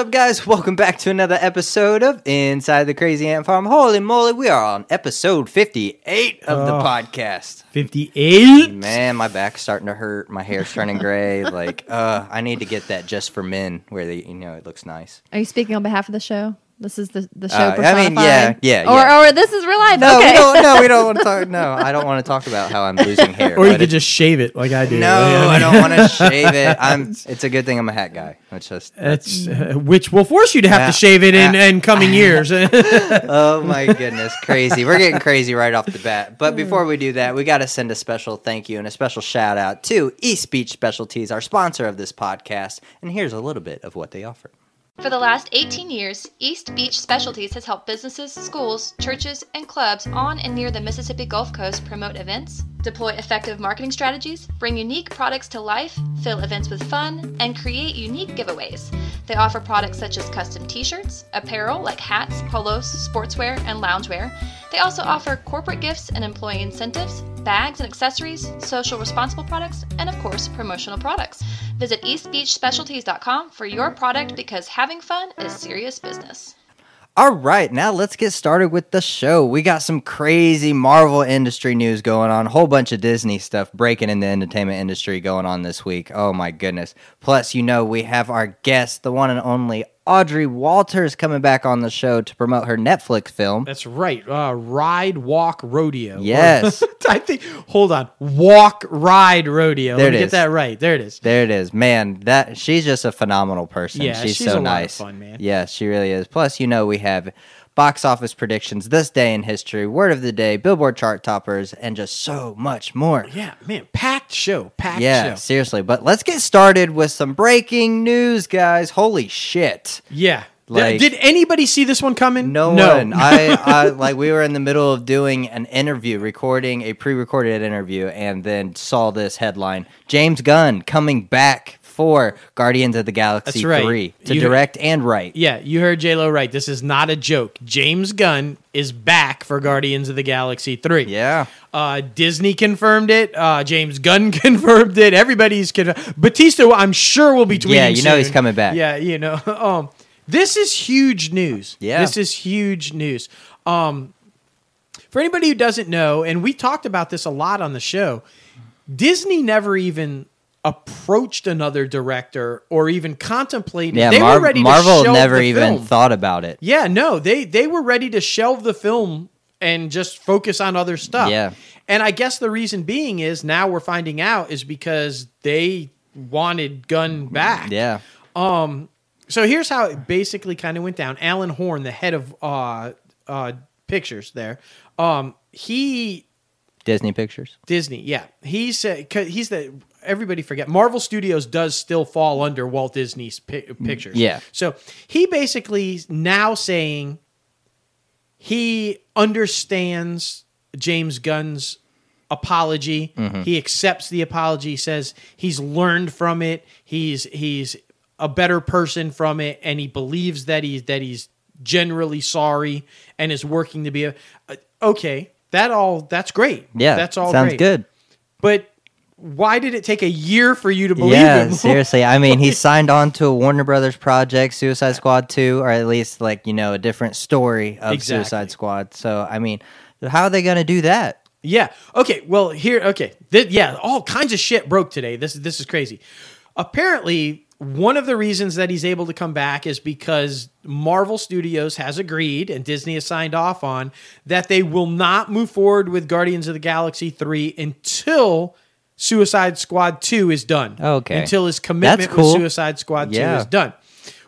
What's up, guys? Welcome back to another episode of Inside the Crazy Ant Farm. Holy moly, we are on episode 58 of the Oh. podcast. 58? Man, my back's starting to hurt. My hair's turning gray. like, uh, I need to get that just for men where they, you know, it looks nice. Are you speaking on behalf of the show? This is the the show Uh, I mean, yeah, yeah, Or yeah. or this is real life. No, okay. we don't. No, we don't want to talk. No, I don't want to talk about how I'm losing hair. Or you could it- just shave it like I do. No, I don't want to shave it. I'm. It's a good thing I'm a hat guy. It's just. That's uh, which will force you to have Yeah. to shave it in, in coming years. Oh my goodness, crazy. We're getting crazy right off the bat. But before we do that, we got to send a special thank you and a special shout out to East Beach Specialties, our sponsor of this podcast. And here's a little bit of what they offer. For the last 18 years, East Beach Specialties has helped businesses, schools, churches, and clubs on and near the Mississippi Gulf Coast promote events, deploy effective marketing strategies, bring unique products to life, fill events with fun, and create unique giveaways. They offer products such as custom t shirts, apparel like hats, polos, sportswear, and loungewear. They also offer corporate gifts and employee incentives, bags and accessories, social responsible products, and of course, promotional products. Visit eastbeachspecialties.com for your product because having fun is serious business. All right, now let's get started with the show. We got some crazy Marvel industry news going on, a whole bunch of Disney stuff breaking in the entertainment industry going on this week. Oh my goodness. Plus, you know, we have our guest, the one and only Audrey Walters, coming back on the show to promote her Netflix film. That's right. Uh, ride, walk, rodeo. Yes. I think. Hold on. Walk, ride, rodeo. There Let me get is. that right. There it is. There it is, man. That she's just a phenomenal person. Yeah, she's, she's so a lot of nice. fun, man. Yeah, she really is. Plus, you know, we have box office predictions, this day in history, word of the day, Billboard chart toppers, and just so much more. Yeah, man. Packed show. Packed Yeah, show. seriously. But let's get started with some breaking news, guys. Holy shit. Yeah. Like- Did anybody see this one coming? No, one. I, I like we were in the middle of doing an interview, recording a pre-recorded interview, and then saw this headline: James Gunn coming back for Guardians of the Galaxy That's right. three to You- direct and write. Yeah, you heard J Lo right. This is not a joke. James Gunn is back for Guardians of the Galaxy 3. Yeah. Uh, Disney confirmed it. Uh, James Gunn confirmed it. Everybody's confirmed. Batista, I'm sure, will be tweeting. Yeah, you know he's coming back. Yeah, you know. Um, this is huge news. Yeah. this is huge news. Um, for anybody who doesn't know, and we talked about this a lot on the show, Disney never even approached another director or even contemplated. Yeah, they Mar- were ready Marvel never even film. thought about it. Yeah, no, they they were ready to shelve the film and just focus on other stuff. Yeah. And I guess the reason being is now we're finding out is because they wanted Gunn back. Yeah. Um. So here's how it basically kind of went down. Alan Horn, the head of uh uh pictures there, um, he Disney Pictures. Disney, yeah, he said he's the everybody forget Marvel Studios does still fall under Walt Disney's pi- pictures. Yeah. so he basically now saying he understands James Gunn's apology. Mm-hmm. He accepts the apology. Says he's learned from it. He's he's a better person from it, and he believes that he's that he's generally sorry and is working to be a. okay, that all that's great. Yeah. that's all. Sounds great. good. But why did it take a year for you to believe yeah, him? seriously. I mean, he signed on to a Warner Brothers project, Suicide Squad 2, or at least like, you know, a different story of Exactly. Suicide Squad. So, I mean, how are they going to do that? Yeah. Okay. Well, here. Okay. Th- yeah. All kinds of shit broke today. This this is crazy. Apparently, one of the reasons that he's able to come back is because Marvel Studios has agreed and Disney has signed off on that they will not move forward with Guardians of the Galaxy three until Suicide Squad two is done. Okay. Until his commitment That's cool. with Suicide Squad Yeah. two is done.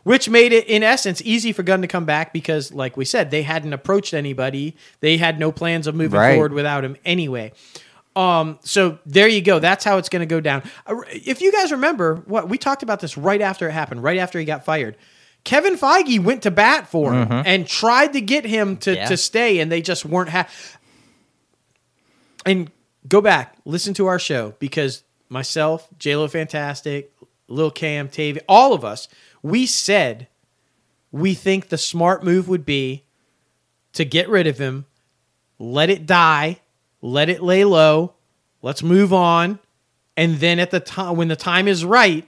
Which made it, in essence, easy for Gunn to come back because, like we said, they hadn't approached anybody. They had no plans of moving Right. forward without him anyway. Um, so there you go. That's how it's going to go down. Uh, If you guys remember, what we talked about this right after it happened, right after he got fired. Kevin Feige went to bat for him and tried to get him to, Mm-hmm. Yeah. to stay, and they just weren't. Ha- and go back, listen to our show because myself, JLo Fantastic, Lil Cam, Tavy, all of us, we said we think the smart move would be to get rid of him, let it die, let it lay low, let's move on, and then at the time when the time is right,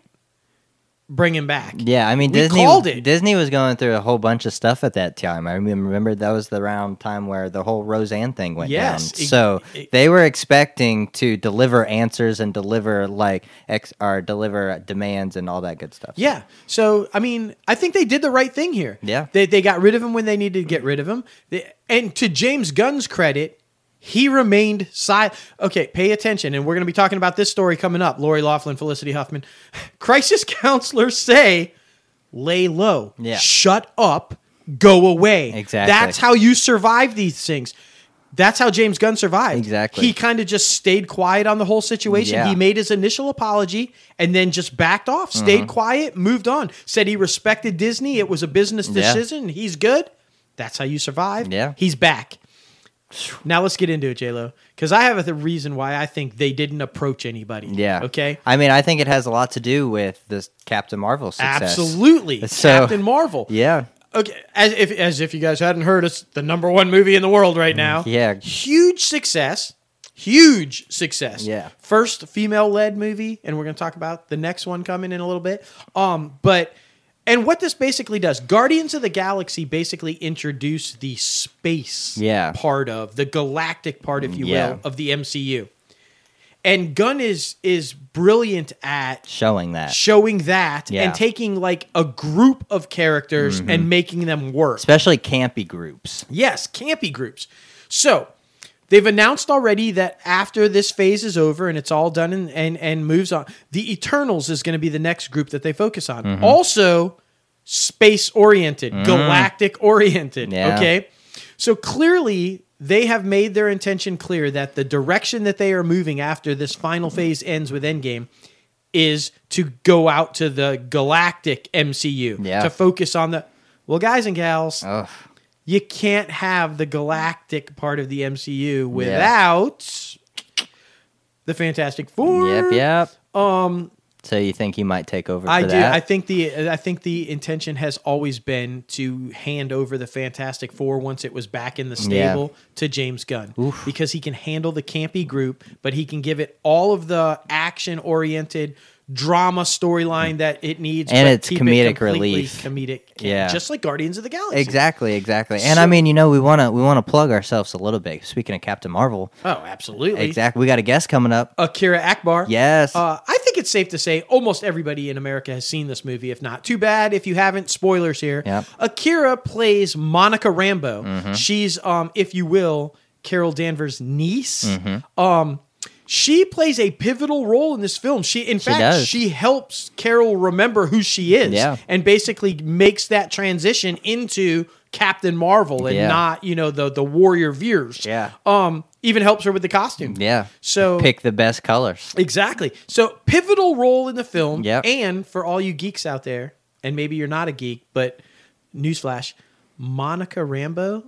bring him back. Yeah, I mean We Disney. called it. Disney was going through a whole bunch of stuff at that time. I remember that was the round time where the whole Roseanne thing went Yes, down. it- so it- they were expecting to deliver answers and deliver like ex or deliver demands and all that good stuff. Yeah. So I mean, I think they did the right thing here. Yeah. They they got rid of him when they needed to get rid of him. They- and to James Gunn's credit, he remained silent. Okay, pay attention, and we're going to be talking about this story coming up. Lori Loughlin, Felicity Huffman, crisis counselors say, lay low, Yeah. shut up, go away. Exactly. That's how you survive these things. That's how James Gunn survived. Exactly. He kind of just stayed quiet on the whole situation. Yeah. He made his initial apology and then just backed off, stayed Mm-hmm. quiet, moved on. Said he respected Disney. It was a business Yeah. decision. He's good. That's how you survive. Yeah. He's back. Now let's get into it, J Lo, because I have a reason why I think they didn't approach anybody. Yeah. Okay. I mean, I think it has a lot to do with this Captain Marvel success. Absolutely. So- Captain Marvel. Yeah. Okay, as if as if you guys hadn't heard, it's the number one movie in the world right now. Mm, Yeah. huge success, huge success. Yeah. first female led movie, and we're going to talk about the next one coming in a little bit. Um, but and what this basically does, Guardians of the Galaxy basically introduced the space Yeah. part of the galactic part, if you Yeah. will, of the MCU. And Gunn is is brilliant at Showing that. showing that Yeah. Mm-hmm. and taking like a group of characters and making them work. Especially campy groups. Yes, campy groups. So they've announced already that after this phase is over and it's all done and and, and moves on, the Eternals is going to be the next group that they focus on. Mm-hmm. Also, space oriented, galactic oriented. Yeah. Okay. So clearly they have made their intention clear that the direction that they are moving after this final phase ends with Endgame is to go out to the galactic MCU Yeah. to focus on the well guys and gals Ugh. You can't have the galactic part of the MCU without the Fantastic Four. Yep, yep. Um so you think he might take over I do. that? I think the I think the intention has always been to hand over the Fantastic Four once it was back in the Yeah. stable to James Gunn because he can handle the campy group, but he can give it all of the action oriented drama storyline that it needs, And it's comedic it relief. comedic, Yeah. just like Guardians of the Galaxy. Exactly, exactly. And So- I mean, you know, we want to we want to plug ourselves a little bit. Speaking of Captain Marvel, Oh, absolutely. exactly. We got a guest coming up. Akira Akbar. Yes. Uh, I think it's safe to say almost everybody in America has seen this movie. If not, too bad if you haven't. Spoilers here. Yep. Akira plays Monica Rambeau. Mm-hmm. She's, um, if you will, Carol Danvers' niece. Mm-hmm. Um, she plays a pivotal role in this film. She, in fact, does. she helps Carol remember who she is, Yeah. and basically makes that transition into Captain Marvel and Yeah. not, you know, the the warrior Vers. Yeah. Um, even helps her with the costume. yeah. So Pick the best colors. Exactly. So pivotal role in the film. Yep. And for all you geeks out there, and maybe you're not a geek, but newsflash, Monica Rambeau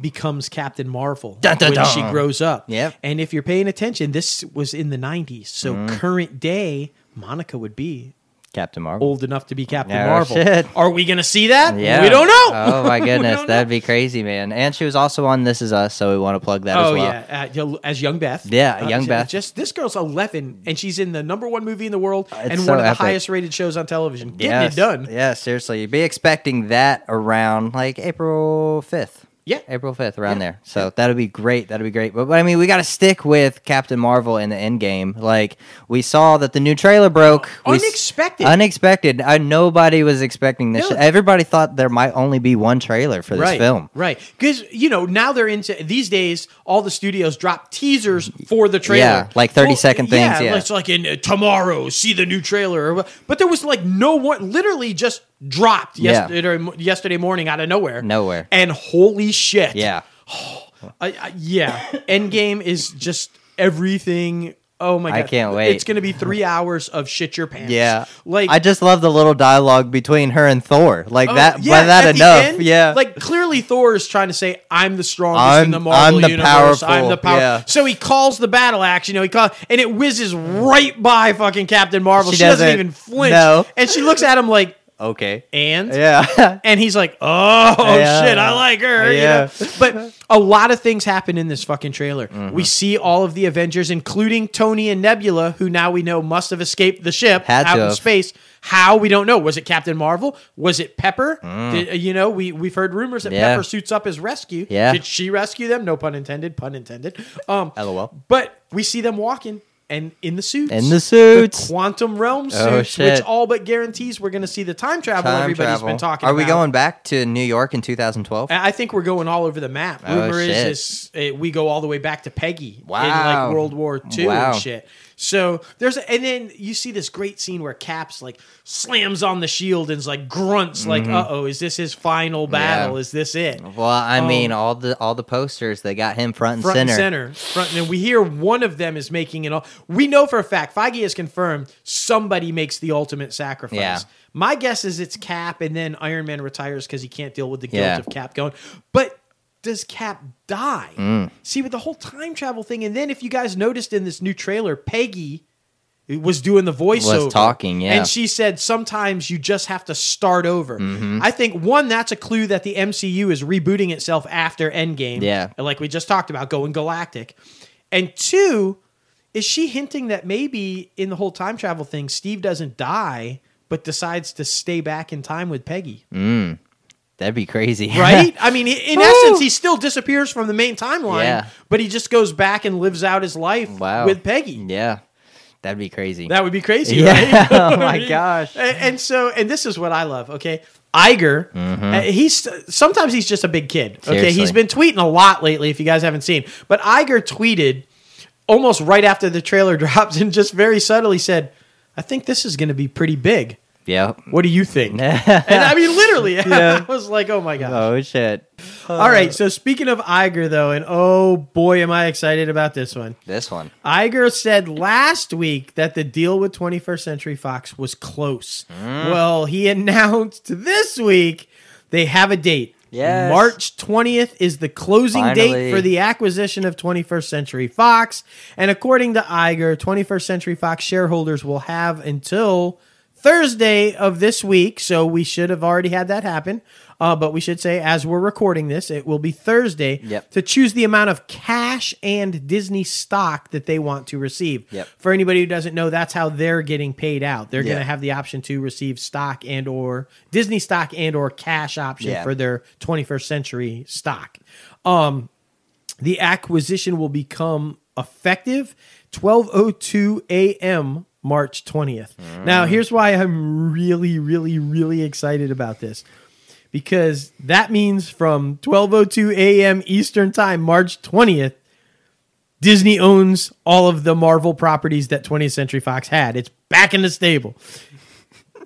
becomes Captain Marvel Dun, dun, when dun. she grows up. Yep. And if you're paying attention, this was in the 90s. So current day, Monica would be Captain Marvel. old enough to be Captain Oh, Marvel. shit. Are we going to see that? Yeah. We don't know. Oh my goodness, that'd know. be crazy, man. And she was also on This Is Us, so we want to plug that Oh as well. yeah, uh, as young Beth. Yeah, young Beth. Just this girl's eleven, and she's in the number one movie in the world and it's one of the epic. highest rated shows on television. Getting Yes. it done. Yeah, seriously. Be expecting that around like April 5th. Yeah. April 5th, around there. So that'll be great. That'll be great. But, but I mean, we got to stick with Captain Marvel in the end game. Like, we saw that the new trailer broke. We s- Unexpected. unexpected. I, nobody was expecting this. No. Everybody thought there might only be one trailer for this right, film. right? Because you know now they're into these days. All the studios drop teasers for the trailer. Yeah, like 30 second things, yeah. it's like in uh, tomorrow, see the new trailer. But there was like no one, literally just dropped Yeah. yesterday, yesterday morning out of nowhere. Nowhere. And holy shit! Yeah. I, I, yeah, Endgame is just everything. Oh my god! I can't wait. It's going to be three hours of shit your pants. Yeah. like I just love the little dialogue between her and Thor. Like oh, that, yeah, by that enough. end, yeah. like clearly Thor is trying to say, "I'm the strongest in I'm- the Marvel I'm the universe. I'm the powerful," power." yeah. So he calls the battle axe. You know, he calls, and it whizzes right by fucking Captain Marvel. She, She doesn't, doesn't- even flinch, no. and she looks at him like. Okay. And Yeah. and he's like, "Oh Yeah. shit, I like her." you Yeah. know? But a lot of things happen in this fucking trailer. Mm-hmm. We see all of the Avengers, including Tony and Nebula, who now we know must have escaped the ship Had out in space. How we don't know. Was it Captain Marvel? Was it Pepper? Mm. Did- you know, we we've heard rumors that Yeah. Pepper suits up as rescue. Yeah. Did she rescue them? No pun intended. Pun intended. Um, LOL. But we see them walking and in the suits. In the suits. quantum realm suits, Oh, which all but guarantees we're going to see the time travel Time everybody's travel. been talking about. Are we about. going back to New York in 2012? I think we're going all over the map. Oh, Rumor shit. is, is uh, we go all the way back to Peggy in Wow. like World War II Wow. and shit. So there's a, and then you see this great scene where Caps like slams on the shield and is like grunts like, uh oh, is this his final battle? Mm-hmm. Yeah. Is this it? Well, I Um, mean, all the all the posters they got him front and front center. and center. Front, and we hear one of them is making it all. We know for a fact, Feige has confirmed somebody makes the ultimate sacrifice. Yeah. My guess is it's Cap, and then Iron Man retires because he can't deal with the guilt Yeah. of Cap going. But does Cap die? Mm. See, with the whole time travel thing, and then if you guys noticed in this new trailer, Peggy was doing the voiceover, talking, yeah. and she said sometimes you just have to start over. Mm-hmm. I think one that's a clue that the MCU is rebooting itself after Endgame, Yeah. like we just talked about, going galactic, and two, is she hinting that maybe in the whole time travel thing, Steve doesn't die but decides to stay back in time with Peggy, That'd be crazy, right? I mean, in essence, he still disappears from the main timeline, Yeah. but he just goes back and lives out his life Wow. with Peggy. yeah, that'd be crazy. That would be crazy, Yeah. right? Oh my gosh. And, and so, and this is what I love. Okay, Iger, uh, he's sometimes he's just a big kid. Okay, Mm-hmm. Seriously. he's been tweeting a lot lately. If you guys haven't seen, but Iger tweeted almost right after the trailer drops and just very subtly said, "I think this is going to be pretty big." Yeah. What do you think? and I mean, literally, I was like, "Oh my god!" Oh shit. All right. So speaking of Iger, though, and oh boy, am I excited about this one. This one. Iger said last week that the deal with 21st Century Fox was close. Mm. Well, he announced this week they have a date. Yes. March 20th is the closing date for the acquisition of 21st Century Fox. And according to Iger, 21st Century Fox shareholders will have until Thursday of this week. So we should have already had that happen. Uh, but we should say, as we're recording this, it will be Thursday Yep. to choose the amount of cash and Disney stock that they want to receive. Yep. For anybody who doesn't know, that's how they're getting paid out. They're going to have the option to receive stock and or Disney stock and or cash option for their 21st century stock. Um, the acquisition will become effective 12:02 a.m. March 20th. Now, here's why I'm really really really excited about this. Because that means from 12:02 a.m. Eastern Time March 20th Disney owns all of the Marvel properties that 20th Century Fox had. It's back in the stable.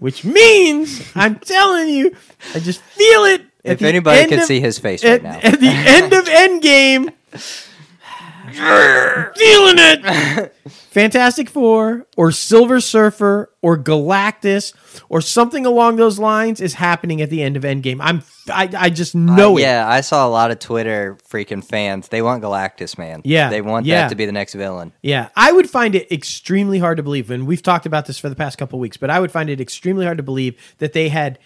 Which means, I'm telling you, I just feel it. If anybody could of- see his face at, right now. at the end of Endgame, feeling it. Fantastic Four or Silver Surfer or Galactus or something along those lines is happening at the end of Endgame. I'm I, I just know Uh, it. Yeah, I saw a lot of Twitter freaking fans. They want Galactus, man. Yeah, They want yeah. that to be the next villain. Yeah, I would find it extremely hard to believe, and we've talked about this for the past couple weeks, but I would find it extremely hard to believe that they had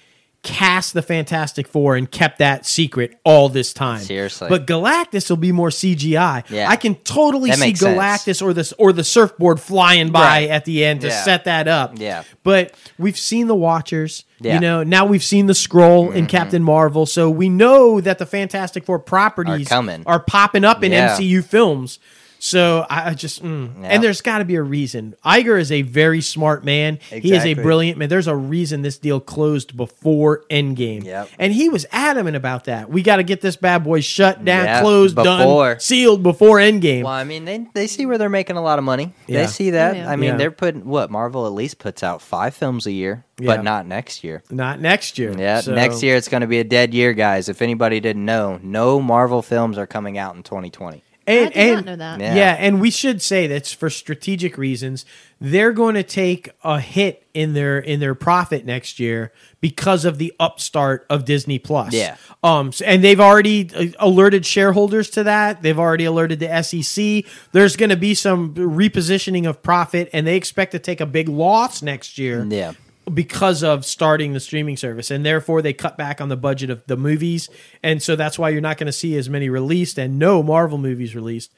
cast the Fantastic Four and kept that secret all this time. Seriously. but Galactus will be more CGI. Yeah. I can totally That see makes sense. Galactus or the or the surfboard flying by Right. at the end to Yeah. set that up. Yeah. but we've seen the Watchers. Yeah. Mm-hmm. You know, now we've seen the Scroll in Captain Marvel, so we know that the Fantastic Four properties Are coming. are popping up in Yeah. MCU films. So I I just, mm. Yeah. and there's got to be a reason. Iger is a very smart man. He is a brilliant man. There's a reason this deal closed before Endgame. Yep. And he was adamant about that. We got to get this bad boy shut down, Yeah, closed, before. done, sealed before Endgame. Well, I mean, they they see where they're making a lot of money. Yeah. They see that. Yeah. I mean, Yeah. they're putting what Marvel at least puts out five films a year, Yeah. but not next year. Not next year. Yeah, So- next year it's going to be a dead year, guys. If anybody didn't know, no Marvel films are coming out in 2020. And, I did not and- know that. Yeah. Yeah. and we should say that's for strategic reasons. They're going to take a hit in their in their profit next year because of the upstart of Disney Plus. Yeah. Um. so- and they've already uh, alerted shareholders to that. They've already alerted the SEC. There's going to be some repositioning of profit, and they expect to take a big loss next year. Yeah. Because of starting the streaming service and therefore they cut back on the budget of the movies and so that's why you're not going to see as many released and no Marvel movies released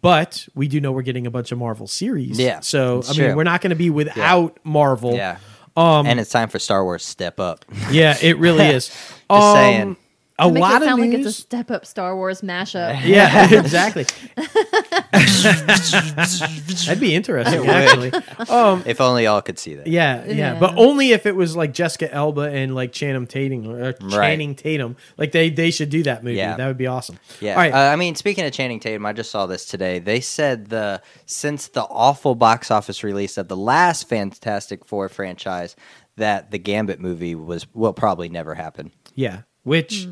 but we do know we're getting a bunch of Marvel series Yeah, so I mean true. we're not going to be without Marvel Yeah. Um, and it's time for Star Wars step up. yeah it really is Um, Just saying. A It makes lot it sound of like news it's a step up Star Wars mashup. yeah exactly that'd be interesting actually If only y'all could see that. Yeah, yeah, Yeah. but only if it was like Jessica Elba and like Channing Tatum or Channing Tatum. Like they they should do that movie. Yeah. That would be awesome. Yeah. All right. Uh, I mean, speaking of Channing Tatum, I just saw this today. They said the since the awful box office release of the last Fantastic Four franchise, that the Gambit movie was will probably never happen. yeah. Which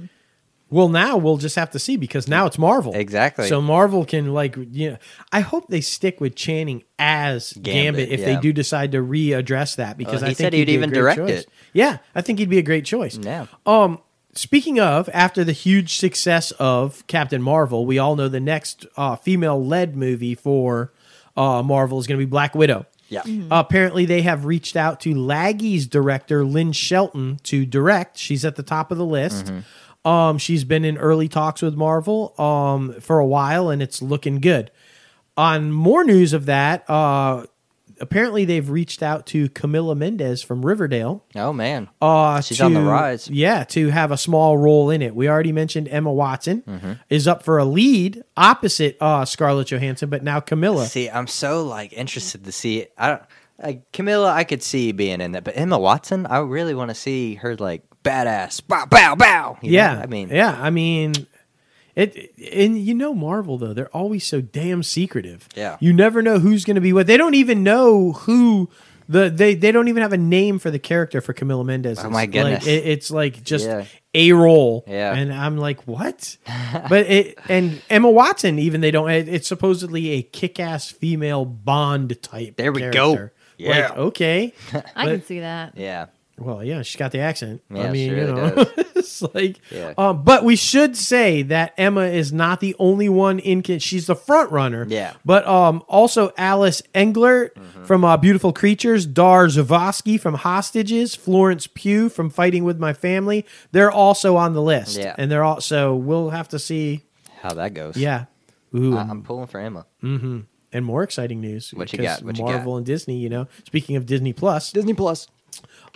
well now we'll just have to see because now it's Marvel. Exactly. So Marvel can like you know I hope they stick with Channing as Gambit, Gambit, if yeah. they do decide to readdress that because Well, I think said he'd be a even great direct choice. it. Yeah, I think he'd be a great choice. Yeah. Um, speaking of, after the huge success of Captain Marvel, we all know the next uh, female-led movie for uh, Marvel is going to be Black Widow. Yeah. Uh, apparently, they have reached out to Laggies director Lynn Shelton to direct. She's at the top of the list. Um, she's been in early talks with Marvel um, for a while, and it's looking good. On more news of that, uh, apparently they've reached out to Camila Mendes from Riverdale. Oh man. Uh, She's on the rise. Yeah, to have a small role in it. We already mentioned Emma Watson Mm-hmm. is up for a lead opposite uh, Scarlett Johansson, but now Camila. See, I'm so like interested to see it. I don't like Camila. I could see being in that, but Emma Watson, I really want to see her like badass. Bow, bow, bow. you yeah, I mean, yeah, I mean, it. And you know, Marvel though, they're always so damn secretive. Yeah. you never know who's going to be what. They don't even know who. The, they they don't even have a name for the character for Camila Mendes. Oh, my It's goodness. Like, it, it's like just Yeah. a role. Yeah. and I'm like, what? but it and Emma Watson even they don't. It, it's supposedly a kick-ass female Bond type. There we go. Yeah. Like, okay. I But- can see that. yeah. Well, yeah, she's got the accent. Yeah, I mean, she you really know, it's like, Yeah. um, but we should say that Emma is not the only one in. Con- she's the front runner. Yeah. Mm-hmm. But um, also Alice Englert from uh, Beautiful Creatures, Dar Zavosky from Hostages, Florence Pugh from Fighting with My Family. They're also on the list. Yeah. And they're also. We'll have to see. How that goes. Yeah. Ooh, I- I'm pulling for Emma. and more exciting news. What you because got? What you Marvel got? and Disney. You know, speaking of Disney Plus, Disney Plus.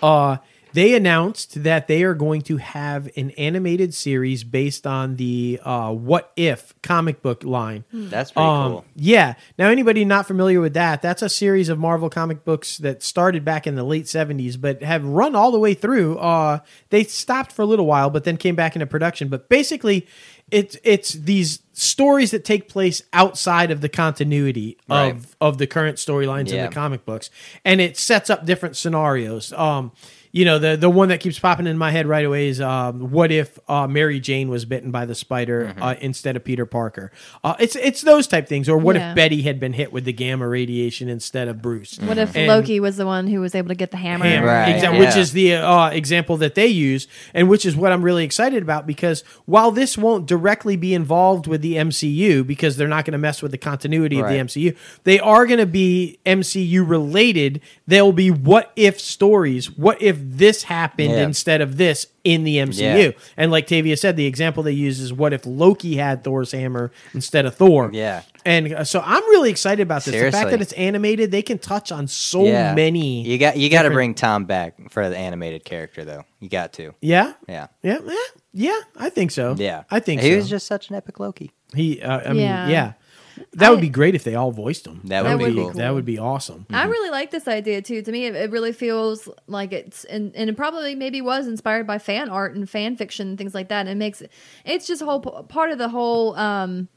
Uh, they announced that they are going to have an animated series based on the uh, What If comic book line. That's pretty Um, cool. Yeah. Now, anybody not familiar with that, that's a series of Marvel comic books that started back in the late 70s, but have run all the way through. Uh, they stopped for a little while, but then came back into production. But basically, it's it's these stories that take place outside of the continuity Right. of of the current storylines in the comic books, and it sets up different scenarios. Um, you know, the the one that keeps popping in my head right away is um, what if uh, Mary Jane was bitten by the spider Mm-hmm. uh, instead of Peter Parker? Uh, it's it's those type things, or what Yeah. if Betty had been hit with the gamma radiation instead of Bruce? What if And- Loki was the one who was able to get the hammer? Hammer, Right, exa- yeah. which is the uh, example that they use, and which is what I'm really excited about because while this won't directly be involved with the MCU because they're not going to mess with the continuity of the MCU, they are going to be MCU related. They'll be what if stories. What if this happened Yeah. instead of this in the MCU? Yeah. And like Tavia said, the example they use is what if Loki had Thor's hammer instead of Thor? Yeah. And uh, so I'm really excited about this. The fact that it's animated, they can touch on so yeah. many. You got you got to bring Tom back for the animated character though. You got to. Yeah, Yeah. yeah, eh, yeah. I think so. Yeah. I think he so. was just such an epic Loki. he. Uh, I mean, yeah. Yeah. That would be great if they all voiced them. That, That would would be be cool. cool. That would be awesome. I really like this idea too. To me, it, it really feels like it's and, and it probably maybe was inspired by fan art and fan fiction and things like that. And it makes it's just a whole part of the whole um,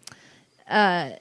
uh,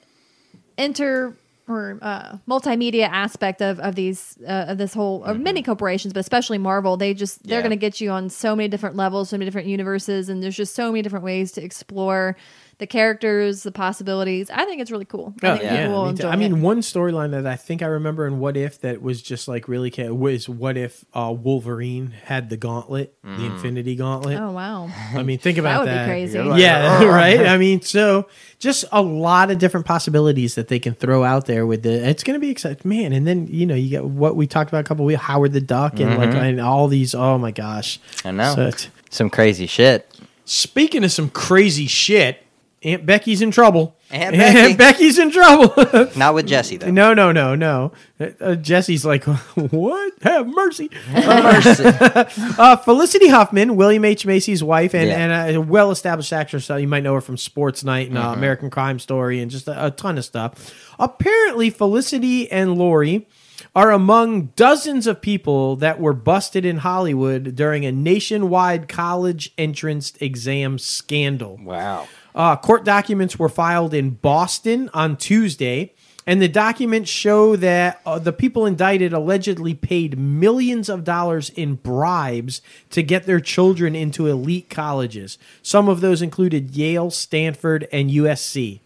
inter or uh, multimedia aspect of of these uh, of this whole of many corporations, but especially Marvel. They just they're Yeah. going to get you on so many different levels, so many different universes, and there's just so many different ways to explore the characters, the possibilities. I think it's really cool. I Oh, think yeah, people will me enjoy I mean, it. one storyline that I think I remember in What If that was just like really ca- was what if uh, Wolverine had the gauntlet, the Infinity Gauntlet. Oh wow, I mean, think about that. would be crazy. Yeah, right. I mean, so just a lot of different possibilities that they can throw out there with the. It's going to be exciting, man. And then you know you get what we talked about a couple of weeks, Howard the Duck, and like and all these. Oh my gosh, I know. So it's- Some crazy shit. speaking of some crazy shit, Aunt Becky's in trouble. Aunt Becky. Becky's in trouble. Not with Jesse though. No, no, no, no. Uh, uh, Jesse's like, what? Have mercy. Uh, Felicity Huffman, William H. Macy's wife, and, Yeah. and a well established actress. Uh, you might know her from Sports Night and uh, American Crime Story and just a, a ton of stuff. Apparently, Felicity and Lori are among dozens of people that were busted in Hollywood during a nationwide college entrance exam scandal. Wow. Uh, court documents were filed in Boston on Tuesday, and the documents show that uh, the people indicted allegedly paid millions of dollars in bribes to get their children into elite colleges. Some of those included Yale, Stanford, and USC.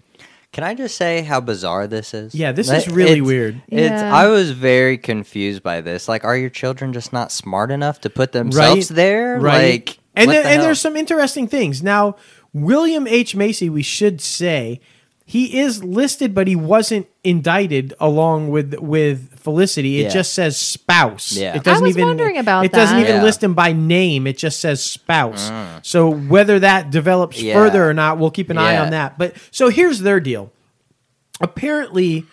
Can I just say how bizarre this is? Yeah, this Like, is really it's- weird. It's. Yeah. I was very confused by this. Like, are your children just not smart enough to put themselves there? Like, and what then, the and there's some interesting things. Now, William H Macy, we should say, he is listed, but he wasn't indicted along with with Felicity. It Yeah. just says spouse. Yeah. it doesn't I was even wondering about It doesn't even Yeah. Mm. list him by name. It just says spouse. So whether that develops Yeah. further or not, we'll keep an eye on that. But so here's their deal. Apparently,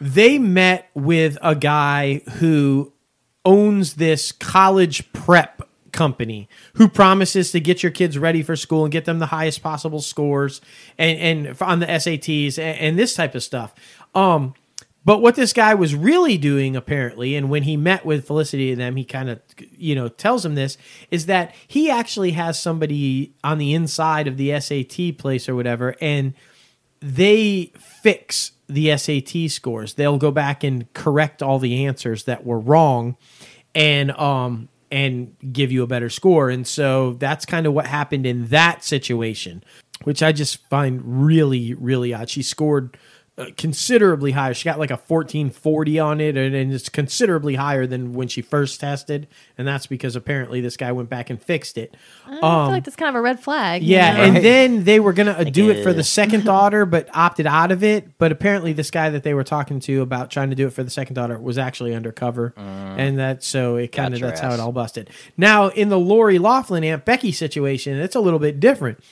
they met with a guy who owns this college prep company who promises to get your kids ready for school and get them the highest possible scores and and on the SATs and, and this type of stuff. Um but what this guy was really doing apparently and when he met with Felicity and them he kind of you know tells him this is that he actually has somebody on the inside of the SAT place or whatever and they fix the SAT scores. They'll go back and correct all the answers that were wrong and um and give you a better score. And so that's kind of what happened in that situation, which I just find really really odd. She scored considerably higher. She got like a 1440 on it and, and it's considerably higher than when she first tested, and that's because apparently this guy went back and fixed it. I feel like that's kind of a red flag. you Yeah, know? and then they were gonna uh, do it for uh, the second daughter, but opted out of it. But apparently, this guy that they were talking to about trying to do it for the second daughter was actually undercover, and that so it kind of Got your that's how it all busted. Now in the Lori Loughlin Aunt Becky situation, it's a little bit different.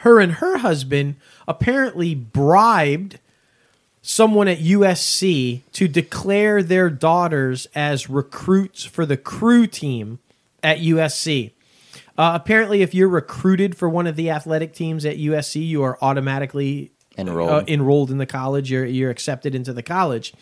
Her and her husband apparently bribed someone at USC to declare their daughters as recruits for the crew team at USC. Uh, apparently, if you're recruited for one of the athletic teams at USC, you are automatically Enrolled. uh, enrolled in the college. You're you're accepted into the college.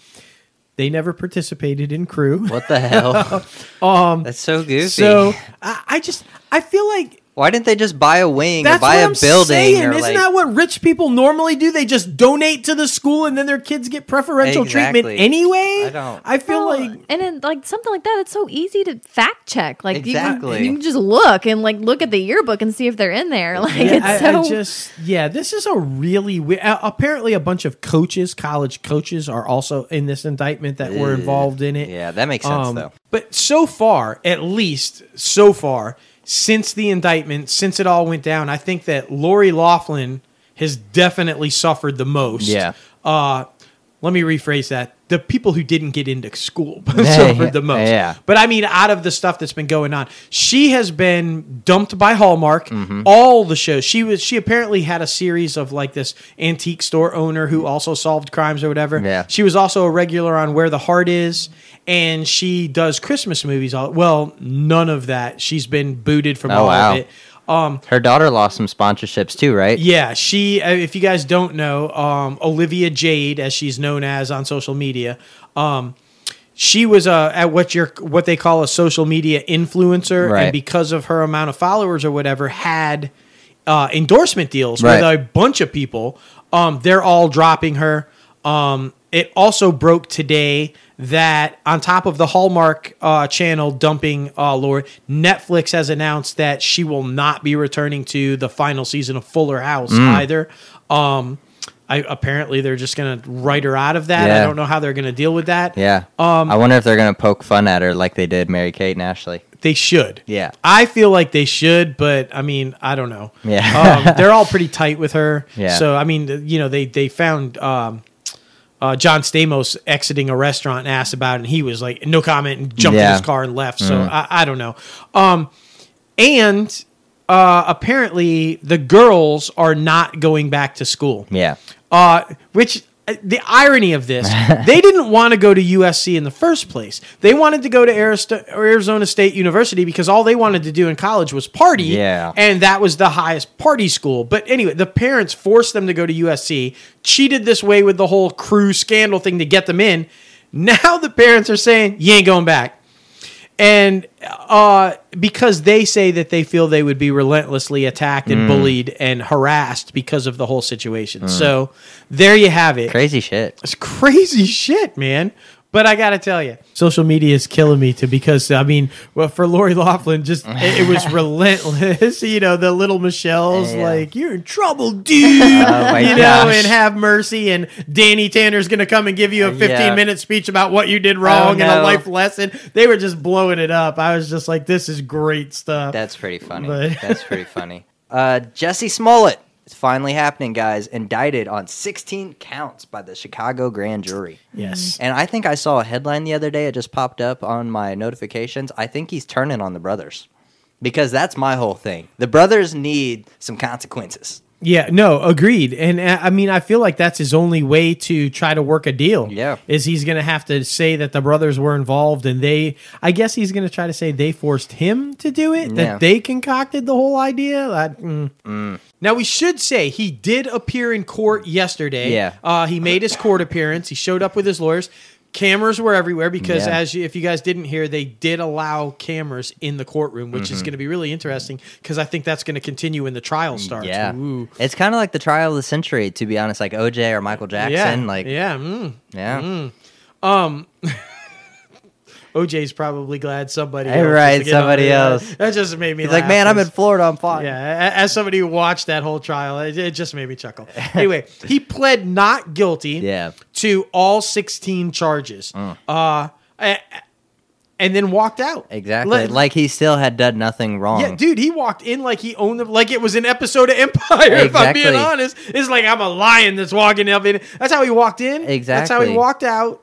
They never participated in crew. What the hell? um, That's so goofy. So I, I just I feel like why didn't they just buy a wing that's or buy what a I'm building saying. or Isn't like? that what rich people normally do? They just donate to the school and then their kids get preferential treatment anyway. I don't- I feel Well, like and then like something like that, it's so easy to fact check. Like you can- Exactly. you, can just look and like look at the yearbook and see if they're in there. Like Yeah, it's I, so. I just yeah, this is a really weird. Uh, apparently, a bunch of coaches, college coaches, are also in this indictment that were involved in it. Yeah, that makes sense Um, though. But so far, at least so far, since the indictment, since it all went down, I think that Lori Loughlin has definitely suffered the most. Yeah. Uh, let me rephrase that. The people who didn't get into school suffered the most. yeah. But I mean, out of the stuff that's been going on, she has been dumped by Hallmark. Mm-hmm. All the shows she was, she apparently had a series of like this antique store owner who also solved crimes or whatever. Yeah. She was also a regular on Where the Heart Is, and she does Christmas movies. All well, none of that. She's been booted from Oh, all wow. of it. Um, Her daughter lost some sponsorships too, right? yeah, she. uh, If you guys don't know, um, Olivia Jade, as she's known as on social media, um, she was uh, at what you're what they call a social media influencer, Right. and because of her amount of followers or whatever, had uh, endorsement deals Right. with a bunch of people. Um, they're all dropping her. Um, it also broke today that on top of the Hallmark uh, channel dumping uh, Lori, Netflix has announced that she will not be returning to the final season of Fuller House Mm. either. Um, I, apparently, they're just going to write her out of that. I don't know how they're going to deal with that. Yeah. Um, I wonder if they're gonna poke fun at her like they did Mary Kate and Ashley. They should. Yeah. I feel like they should, but I mean, I don't know. Yeah. um, they're all pretty tight with her. Yeah. So I mean, you know, they they found um, uh, John Stamos exiting a restaurant and asked about it, and he was like, no comment, and jumped in Yeah. Mm-hmm. his car and left. So I, I don't know. Um, and uh, apparently, the girls are not going back to school. Yeah. Uh, which Uh, the irony of this, they didn't want to go to USC in the first place. They wanted to go to Arizona State University because all they wanted to do in college was party. Yeah. And that was the highest party school. But anyway, the parents forced them to go to USC, cheated this way with the whole crew scandal thing to get them in. Now the parents are saying, you ain't going back and uh, because they say that they feel they would be relentlessly attacked Mm. and bullied and harassed because of the whole situation. So there you have it. Crazy shit. It's crazy shit, man. But I gotta tell you, social media is killing me too because I mean, well, for Lori Loughlin, just it, it was relentless. You know, the little Michelle's Yeah. like, "You're in trouble, dude," Oh my you know, and have mercy. And Danny Tanner's gonna come and give you a 15 Yeah. minute speech about what you did wrong and a life lesson. They were just blowing it up. I was just like, "This is great stuff." That's pretty funny. But- That's pretty funny. Uh, Jussie Smollett. It's finally happening, guys. Indicted on 16 counts by the Chicago grand jury. yes. Mm-hmm. And I think I saw a headline the other day. It just popped up on my notifications. I think he's turning on the brothers because that's my whole thing. The brothers need some consequences. Yeah, no, agreed. And uh, I mean, I feel like that's his only way to try to work a deal. Yeah. Is he's going to have to say that the brothers were involved and they, I guess he's going to try to say they forced him to do it, that they concocted the whole idea. That, mm. Now, we should say he did appear in court yesterday. Yeah. Uh, he made his court appearance. He showed up with his lawyers. Cameras were everywhere because, Yeah. as you, if you guys didn't hear, they did allow cameras in the courtroom, which Mm-hmm. is going to be really interesting because I think that's going to continue when the trial starts. Yeah. Ooh. It's kind of like the trial of the century, to be honest, like OJ or Michael Jackson. Yeah, Like, yeah, mm. yeah. OJ's probably glad somebody. Hey, else right, somebody the- else. That just made me. He's like, man, I'm in Florida. I'm fine. Yeah, as somebody who watched that whole trial, it, it just made me chuckle. Anyway, he pled not guilty Yeah. Mm. to all 16 charges. Uh, a- and then walked out. Exactly. Let- like he still had done nothing wrong. Yeah, dude, he walked in like he owned them, like it was an episode of Empire. If I'm being honest, it's like I'm a lion that's walking up in. That's how he walked in. Exactly. That's how he walked out.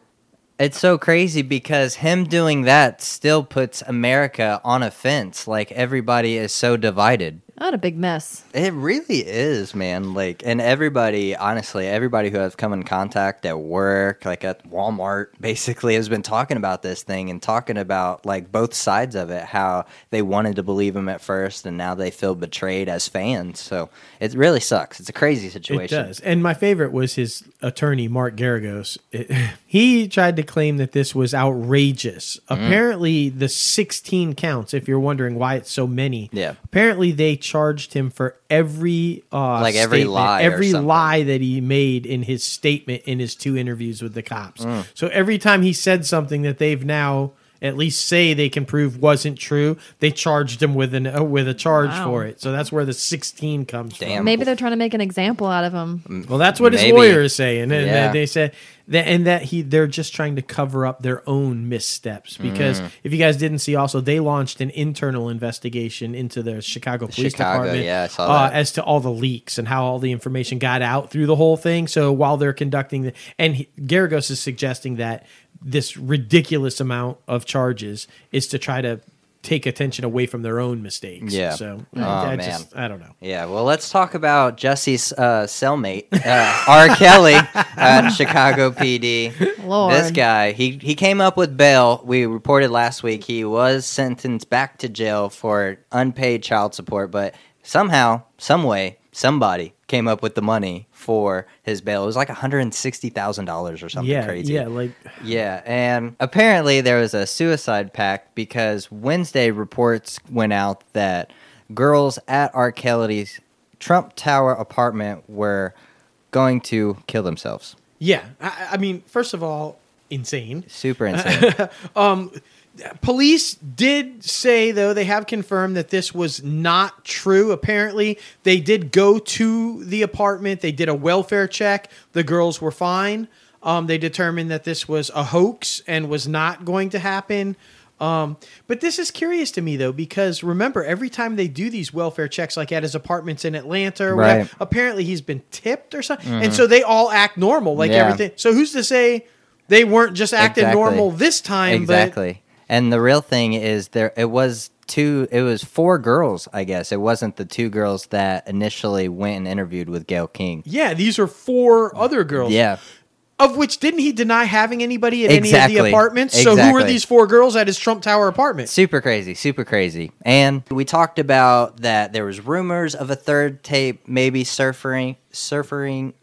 It's so crazy because him doing that still puts America on a fence. Like everybody is so divided. Not a big mess. It really is, man. Like, and everybody, honestly, everybody who I've come in contact at work, like at Walmart, basically has been talking about this thing and talking about like both sides of it. How they wanted to believe him at first, and now they feel betrayed as fans. So it really sucks. It's a crazy situation. It does. And my favorite was his attorney, Mark Geragos. It- he tried to claim that this was outrageous. Mm. Apparently, the 16 counts, if you're wondering why it's so many, Yeah. apparently they charged him for every uh, Like every statement, lie every lie that he made in his statement in his two interviews with the cops. Mm. So every time he said something that they've now at least say they can prove wasn't true, they charged him with an uh, with a charge Wow. for it. So that's where the 16 comes from. Maybe they're trying to make an example out of him. Well, that's what his lawyer is saying, and Yeah. they said that, and that he they're just trying to cover up their own missteps because Mm. if you guys didn't see, also they launched an internal investigation into the Chicago Police Chicago, Department, yeah, I saw uh, as to all the leaks and how all the information got out through the whole thing. So while they're conducting the, and he, Geragos is suggesting that this ridiculous amount of charges is to try to take attention away from their own mistakes. Yeah. So Oh, I, I man. just I don't know. Yeah, well, let's talk about Jussie's uh, cellmate, uh, R. Kelly at Chicago PD. Lord. This guy, he, he came up with bail. We reported last week he was sentenced back to jail for unpaid child support, but somehow, some way, somebody came up with the money for his bail. It was like $160,000 or something Yeah, crazy. yeah, like Yeah, and apparently there was a suicide pact because Wednesday reports went out that girls at R. Kelly's Trump Tower apartment were going to kill themselves. Yeah, I, I mean, first of all, insane. Super insane. Um, Police did say, though, they have confirmed that this was not true. Apparently, they did go to the apartment, they did a welfare check. The girls were fine. Um, they determined that this was a hoax and was not going to happen. Um, but this is curious to me, though, because remember, every time they do these welfare checks, like at his apartments in Atlanta or whatever, apparently he's been tipped or something. And so they all act normal, like Yeah. everything. So who's to say they weren't just acting Exactly. normal this time? but- exactly. And the real thing is there it was two it was four girls, I guess. It wasn't the two girls that initially went and interviewed with Gayle King. Yeah, these are four other girls. Yeah. Of which didn't he deny having anybody at any of the apartments? So who were these four girls at his Trump Tower apartment? Super crazy, super crazy. And we talked about that there was rumors of a third tape maybe surfing surfing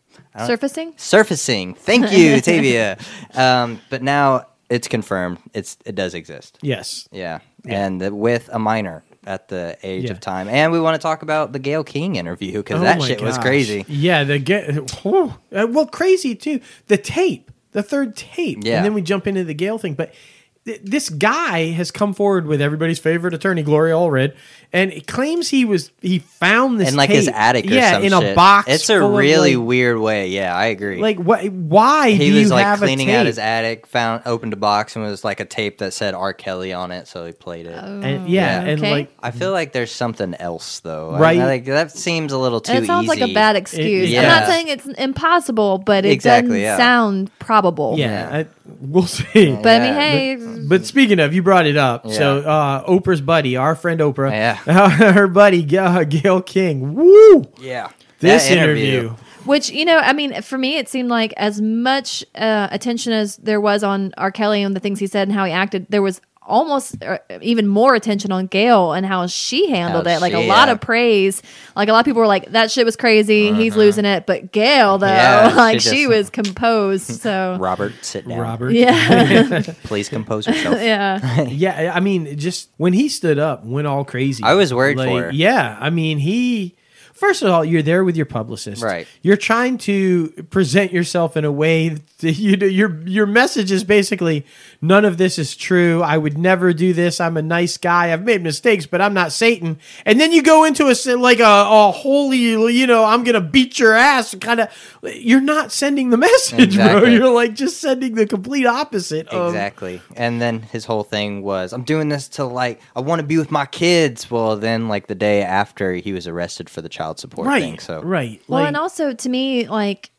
Surfacing? surfacing. Thank you, Tavia. Um, but now it's confirmed. It's it does exist. Yes. Yeah, and the- with a minor at the age Yeah. of time. And we want to talk about the Gayle King interview because Oh that my shit was gosh. crazy. Yeah, the get. Uh, well, crazy too. The tape, the third tape, Yeah. and then we jump into the Gayle thing. But th- this guy has come forward with everybody's favorite attorney, Gloria Allred, and it claims he was he found this In like his attic or yeah, some in a box. It's a really like, weird way. Yeah, I agree. like what? Why he do was you like have cleaning out his attic, found opened a box and was like a tape that said R. Kelly on it, so he played it. Oh. and, yeah, Yeah. and like I feel like there's something else though. Right. I, like that seems a little too it sounds like a bad excuse. I'm not saying it's impossible, but it Exactly, doesn't yeah. sound probable. yeah, I, we'll see. But I mean, Yeah. hey, But speaking of, you brought it up. So uh, Oprah's buddy, our friend Oprah, Yeah. her buddy Ga- Gayle King. Woo! Yeah. This That interview. Which you know, I mean, for me, it seemed like as much uh, attention as there was on R. Kelly and the things he said and how he acted, there was almost uh, even more attention on Gayle and how she handled How it. Like a lot yeah. of praise. Like a lot of people were like, "That shit was crazy. He's losing it." But Gayle, though, Uh-huh. Yeah, like she she, just- was composed. So Robert, sit down. Robert. yeah, Please compose yourself. yeah. Yeah, I mean, just when he stood up, went all crazy. I was worried Like, for her. Yeah, I mean, he. First of all, you're there with your publicist. Right. You're trying to present yourself in a way that you your your message is basically none of this is true. I would never do this. I'm a nice guy. I've made mistakes, but I'm not Satan. And then you go into a like a, a holy, you know, I'm gonna beat your ass kind of. You're not sending the message, bro. You're like just sending the complete opposite. Of, Exactly. And then his whole thing was, I'm doing this to like, I want to be with my kids. Well, then, like the day after, he was arrested for the child support Right. thing. So, right. Well, like- and also to me, like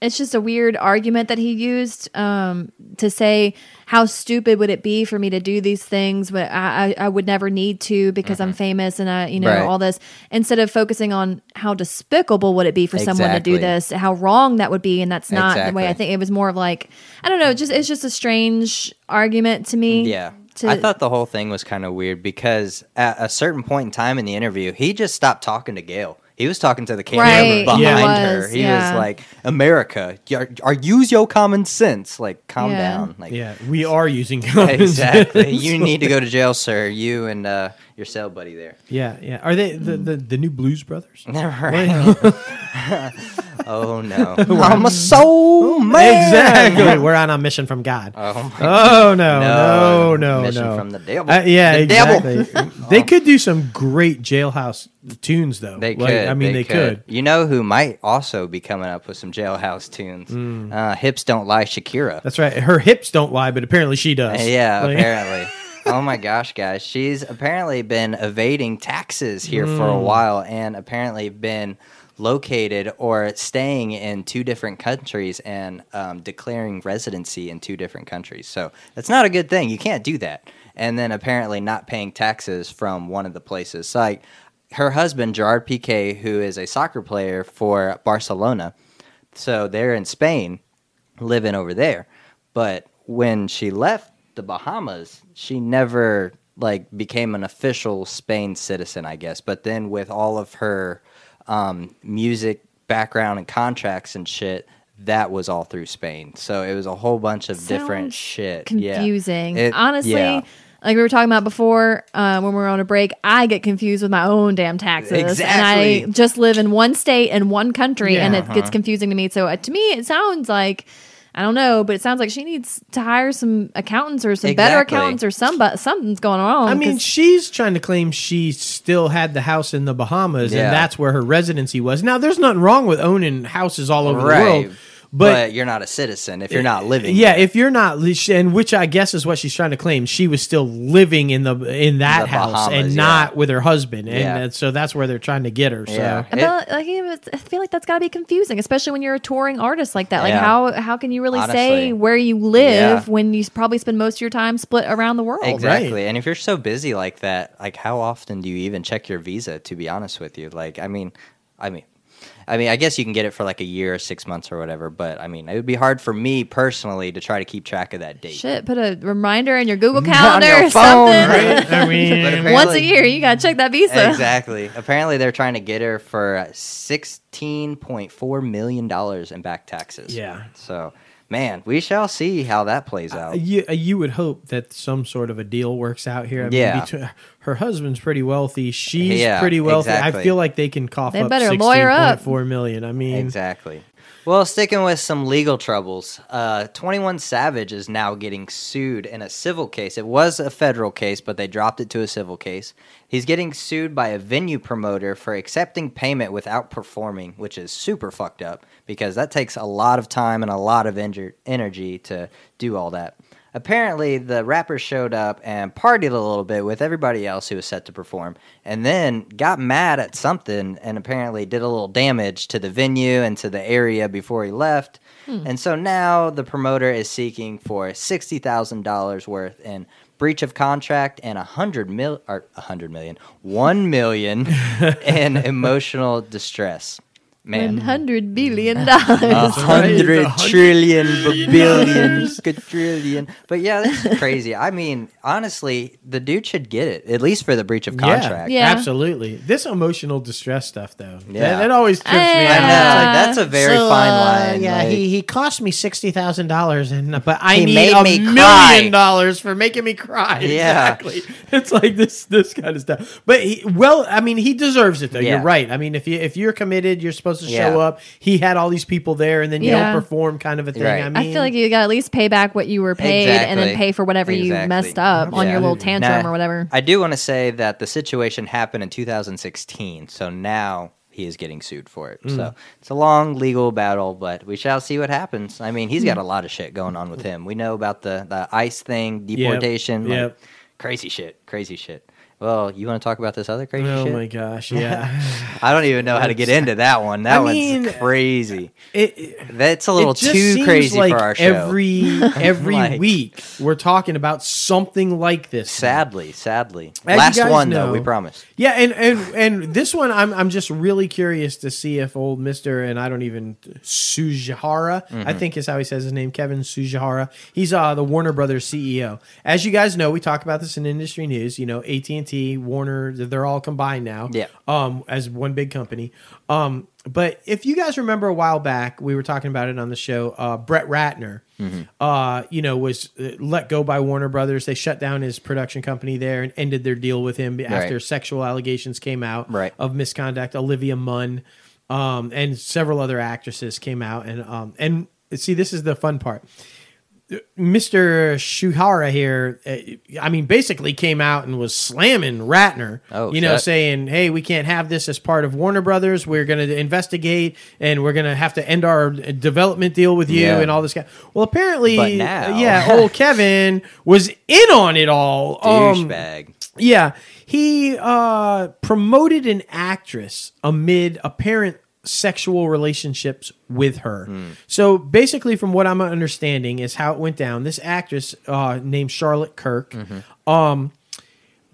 it's just a weird argument that he used um, to say how stupid would it be for me to do these things, but I, I, I would never need to because I'm famous and I, you know, Mm-hmm. Right. all this. Instead of focusing on how despicable would it be for someone to do this, how wrong that would be, and that's not the way I think. It was more of like I don't know, just it's just a strange argument to me. yeah. to- I thought the whole thing was kind of weird because at a certain point in time in the interview, he just stopped talking to Gayle. He was talking to the camera Right, behind he her. He yeah. was like, "America, are, are use your common sense. Like, calm Yeah. down. Like, Yeah, we are using common exactly. sense. you need to go to jail, sir. You and uh, your cell buddy there. Yeah, yeah. Are they the, the, the new Blues Brothers? Right. oh no, I'm a soul man. exactly. We're on a mission from God. Oh my Oh no, no, no, mission no. from the devil. Uh, yeah, The devil. exactly. they could do some great jailhouse tunes, though. They Like, could. I mean, they, could. You know who might also be coming up with some jailhouse tunes? Mm. Uh, Hips don't lie, Shakira. That's right. Her hips don't lie, but apparently she does. Uh, yeah, Like- apparently. Oh my gosh, guys, she's apparently been evading taxes here for Mm. a while, and apparently been located or staying in two different countries and um, declaring residency in two different countries. So that's not a good thing. You can't do that. And then apparently not paying taxes from one of the places. So like her husband Gerard Piqué, who is a soccer player for Barcelona, so they're in Spain, living over there. But when she left the Bahamas, she never like became an official Spain citizen, I guess. But then with all of her um, music background and contracts and shit, that was all through Spain. So it was a whole bunch of different Sounds shit. Yeah. confusing. It- Honestly, yeah. like we were talking about before uh, when we were on a break, I get confused with my own damn taxes. And I just live in one state and one country, and Yeah. it gets confusing to me. So uh, to me, it sounds like. I don't know, but it sounds like she needs to hire some accountants or some better accountants or some, but something's going on. I mean, she's trying to claim she still had the house in the Bahamas Yeah. and that's where her residency was. Now, there's nothing wrong with owning houses all over right. the world, but, but, you're not a citizen if you're not living. yeah, if you're not, and which I guess is what she's trying to claim, she was still living in the in that The house Bahamas, and yeah. not with her husband, and Yeah. uh, so that's where they're trying to get her. So. Yeah. I feel, like, I feel like that's got to be confusing, especially when you're a touring artist like that. Like Yeah. how how can you really Honestly. say where you live Yeah. when you probably spend most of your time split around the world? Exactly. And if you're so busy like that, like how often do you even check your visa to be honest with you? Like I mean I mean I mean, I guess you can get it for like a year or six months or whatever, but I mean, it would be hard for me personally to try to keep track of that date. Shit, put a reminder in your Google On Calendar your or phone, something. Right? I mean, Once a year, you gotta check that visa. Exactly. Apparently, they're trying to get her for sixteen point four million dollars in back taxes. Yeah. So, man, we shall see how that plays out. you, uh, you would hope that some sort of a deal works out here. I mean, Yeah. between, her husband's pretty wealthy. She's Yeah, pretty wealthy. exactly. I feel like they can cough They up better lawyer up. 16.4 million. I mean, Exactly. Well, sticking with some legal troubles, uh, 21 Savage is now getting sued in a civil case. It was a federal case, but they dropped it to a civil case. He's getting sued by a venue promoter for accepting payment without performing, which is super fucked up because that takes a lot of time and a lot of energy to do all that. Apparently, the rapper showed up and partied a little bit with everybody else who was set to perform, and then got mad at something and apparently did a little damage to the venue and to the area before he left. Hmm. And so now the promoter is seeking for sixty thousand dollars worth in breach of contract and a hundred mil or a hundred million, one million in emotional distress. One Man, hundred billion a dollars. hundred hundred trillion billion quadrillion. But yeah, that's crazy. I mean, honestly, the dude should get it at least for the breach of contract. Yeah. absolutely. This emotional distress stuff, though, Yeah. that, that always trips me I I know Yeah. that's a very So, fine uh, line. yeah, like- he, he cost me sixty thousand dollars, and but I He need made a me million cry. dollars for making me cry. Yeah. Exactly. It's like this this kind of stuff. But he, well, I mean, he deserves it though. Yeah. You're right. I mean, if you if you're committed, you're supposed to Yeah. show up. He had all these people there, and then you Yeah. don't perform, kind of a thing. Right. I mean, I feel like you got at least pay back what you were paid and then pay for whatever you messed up on your little tantrum Now, or whatever. I do want to say that the situation happened in 2016, so now he is getting sued for it. Mm. So it's a long legal battle, but we shall see what happens. I mean, he's got a lot of shit going on with him. We know about the the ICE thing, deportation, like, yep. crazy shit, crazy shit. Well, you want to talk about this other crazy oh shit? my gosh, yeah. I don't even know how to get into that one. That I one's mean, crazy. it, it, That's a little it too crazy like for our show. every every Like- week we're talking about something like this. sadly, sadly. As Last one though, we promise. Yeah, and and and this one, I'm I'm just really curious to see if old Mister and I don't even Tsujihara, Mm-hmm. I think is how he says his name, Kevin Tsujihara. He's uh the Warner Brothers CEO. As you guys know, we talk about this in industry news. You know, AT Warner, they're all combined now. Yeah. Um, as one big company. Um, but if you guys remember a while back, we were talking about it on the show. Uh, Brett Ratner, Mm-hmm. uh, you know, was uh, let go by Warner Brothers. They shut down his production company there and ended their deal with him after sexual allegations came out Right. of misconduct. Olivia Munn, um, and several other actresses came out, and um, and see, this is the fun part. Mr. Tsujihara here, uh, I mean, basically came out and was slamming Ratner. Oh, you know, shit. saying, "Hey, we can't have this as part of Warner Brothers. We're going to investigate, and we're going to have to end our development deal with you, Yeah. and all this guy." Well, apparently, now- yeah, old Kevin was in on it all. Um, Douchebag. yeah, he uh, promoted an actress amid apparent sexual relationships with her. So basically, from what I'm understanding, is how it went down. This actress uh, named Charlotte Kirk, um,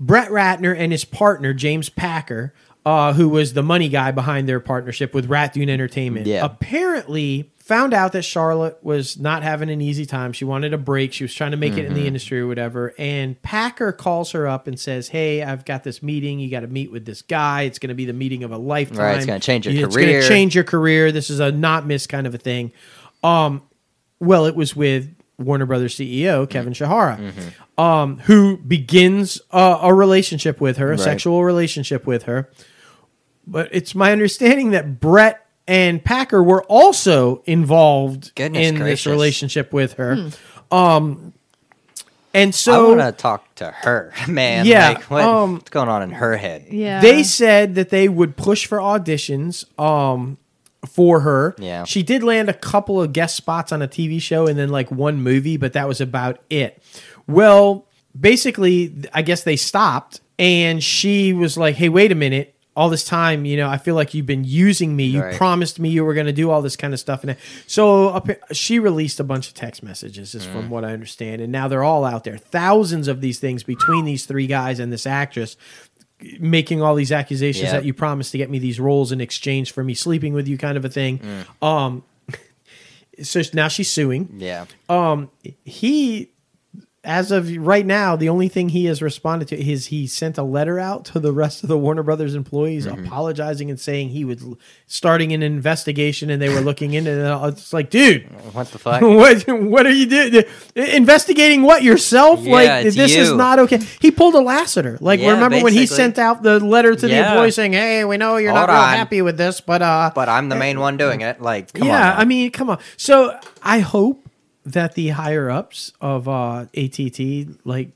Brett Ratner and his partner James Packer. Uh, who was the money guy behind their partnership with Rat Dune Entertainment? Yeah. Apparently, found out that Charlotte was not having an easy time. She wanted a break. She was trying to make it in Mm-hmm. the industry or whatever. And Packer calls her up and says, "Hey, I've got this meeting. You got to meet with this guy. It's going to be the meeting of a lifetime. Right, it's gonna change your It's career." change your career. This is a not miss kind of a thing." Um, well, it was with Warner Brothers CEO Kevin Tsujihara, um, who begins a, a relationship with her, a Right. sexual relationship with her. But it's my understanding that Brett and Packer were also involved Goodness in this relationship with her. Um, and so I so want to talk to her, man. Yeah, like, what- um, what's going on in her head? Yeah. they said that they would push for auditions um for her. Yeah. She did land a couple of guest spots on a TV show and then like one movie, but that was about it. Well, basically, I guess they stopped and she was like, "Hey, wait a minute. All this time, you know, I feel like you've been using me. You Right. promised me you were going to do all this kind of stuff." And so she released a bunch of text messages, is Mm. from what I understand, and now they're all out there. Thousands of these things between these three guys and this actress making all these accusations Yep. that you promised to get me these roles in exchange for me sleeping with you kind of a thing Mm. um so now she's suing Yeah. um he as of right now the only thing he has responded to is he sent a letter out to the rest of the warner brothers employees Mm-hmm. apologizing and saying he was starting an investigation and they were looking into it it's like dude What the fuck? what what are you doing? Investigating what yourself? Yeah, like this is not okay. He pulled a Lasseter. Like Yeah, remember when he sent out the letter to the Yeah. employee saying, "Hey, we know you're Hold not real happy with this, but uh, but I'm the main one doing it. Like, come yeah. I mean, come on." So I hope that the higher ups of uh, ATT like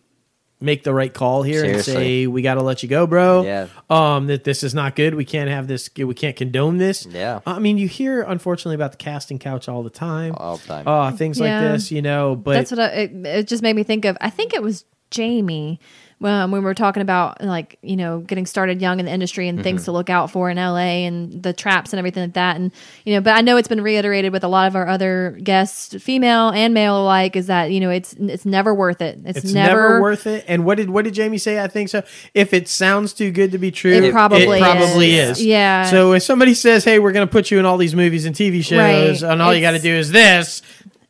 make the right call here Seriously. and say, "We got to let you go, bro." Yeah. Um, that this is not good. We can't have this. We can't condone this. Yeah. I mean, you hear unfortunately about the casting couch all the time. all the time. Uh, things like this, you know, but That's what I, it, it just made me think of. I think it was Jamie um, when we were talking about like you know getting started young in the industry and Mm-hmm. things to look out for in LA and the traps and everything like that. And you know, but I know it's been reiterated with a lot of our other guests, female and male alike, is that you know it's it's never worth it. It's, it's never, never, worth it. And what did what did Jamie say? I think so. If it sounds too good to be true, It probably probably is. is. Yeah. So if somebody says, "Hey, we're going to put you in all these movies and TV shows, Right. and all you got to do is this,"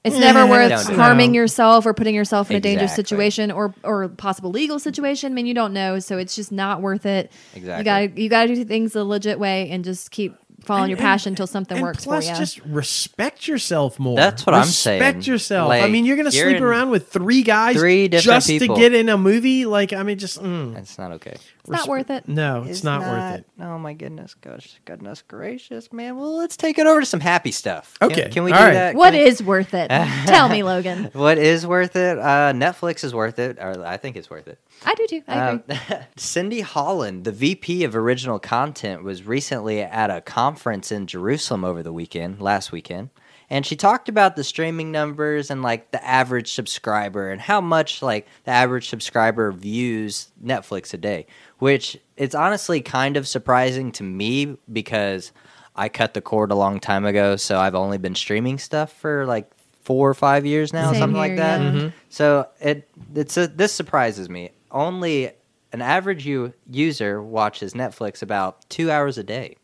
It's never worth don't harming that. yourself or putting yourself in a dangerous situation or or possible legal situation. I mean, you don't know, so it's just not worth it. Exactly. You got to you got to do things the legit way and just keep following your passion until something and works plus, for you. just respect yourself more. That's what I'm saying. Respect saying. yourself. I mean, you're going to you're sleep around with three guys, three different just people. to get in a movie. Like, I mean, just mm, it's not okay. It's not worth it. no, it's, not, worth it. Oh my goodness, gosh, goodness gracious, man. Well, let's take it over to some happy stuff. Can- Okay, can, we all do right. that? What Can- is worth it? Tell me, Logan. What is worth it? Uh, Netflix is worth it, or I think it's worth it. I do too. I agree. Um, Cindy Holland, the VP of original content, was recently at a conference in Jerusalem over the weekend, last weekend, and she talked about the streaming numbers and like the average subscriber and how much like the average subscriber views Netflix a day, which it's honestly kind of surprising to me because I cut the cord a long time ago, so I've only been streaming stuff for like four or five years now, Same something here, like that. yeah. Mm-hmm. So it it's a, this surprises me. Only an average u- user watches Netflix about two hours a day.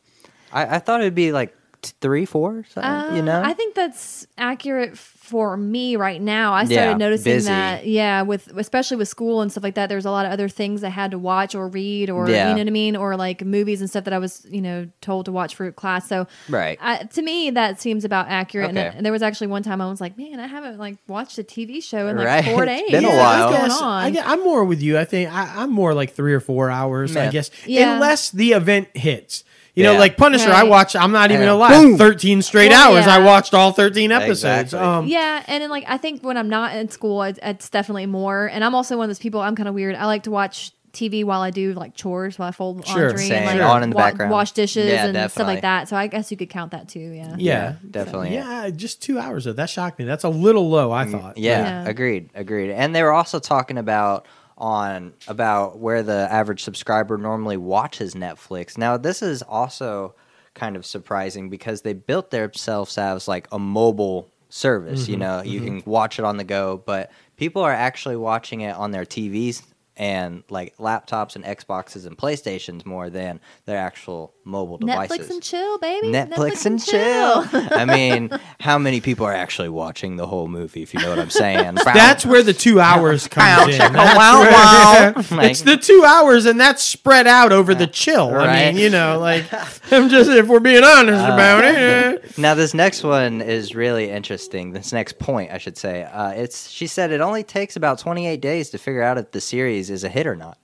I, I thought it'd be like t- three, four, something, you Uh, know. I think that's accurate for me right now. I started Yeah, noticing busy. that, yeah, with especially with school and stuff like that. There's a lot of other things I had to watch or read, or Yeah. you know what I mean, or like movies and stuff that I was, you know, told to watch for class. So, Right. I, to me, that seems about accurate. Okay. And, and there was actually one time I was like, man, I haven't like watched a TV show in like Right. four It's days. been a What's while. going on? I, gue- I'm more with you. I think I, I'm more like three or four hours. I guess, Yeah. unless the event hits. You know, like Punisher. I Right. watched. I'm not even Yeah. gonna lie. Boom. 13 straight Well, hours. yeah. I watched all 13 episodes. Exactly. Um, Yeah, and then like I think when I'm not in school, it's, it's definitely more. And I'm also one of those people. I'm kind of weird. I like to watch TV while I do like chores, while I fold Sure. laundry Same. and like On in the wa- background. wash dishes Yeah, and stuff like that. So I guess you could count that too. Yeah. yeah, definitely. Yeah, just two hours though. That shocked me. That's a little low. I thought. Mm, Yeah, Yeah. agreed, agreed. And they were also talking about on about where the average subscriber normally watches Netflix. Now, this is also kind of surprising because they built themselves as like a mobile service. You mm-hmm. know, you mm-hmm. can watch it on the go, but people are actually watching it on their TVs and like laptops and Xboxes and PlayStations more than their actual mobile devices. Netflix and chill, baby. Netflix, and chill. I mean, how many people are actually watching the whole movie? If you know what I'm saying. That's where the two hours comes in. That's wow, where- wow. Like- it's the two hours, and that's spread out over the chill. I mean, you know, like I'm just if we're being honest about it. Now this next one is really interesting. This next point, I should say, uh, it's she said it only takes about 28 days to figure out if the series is a hit or not.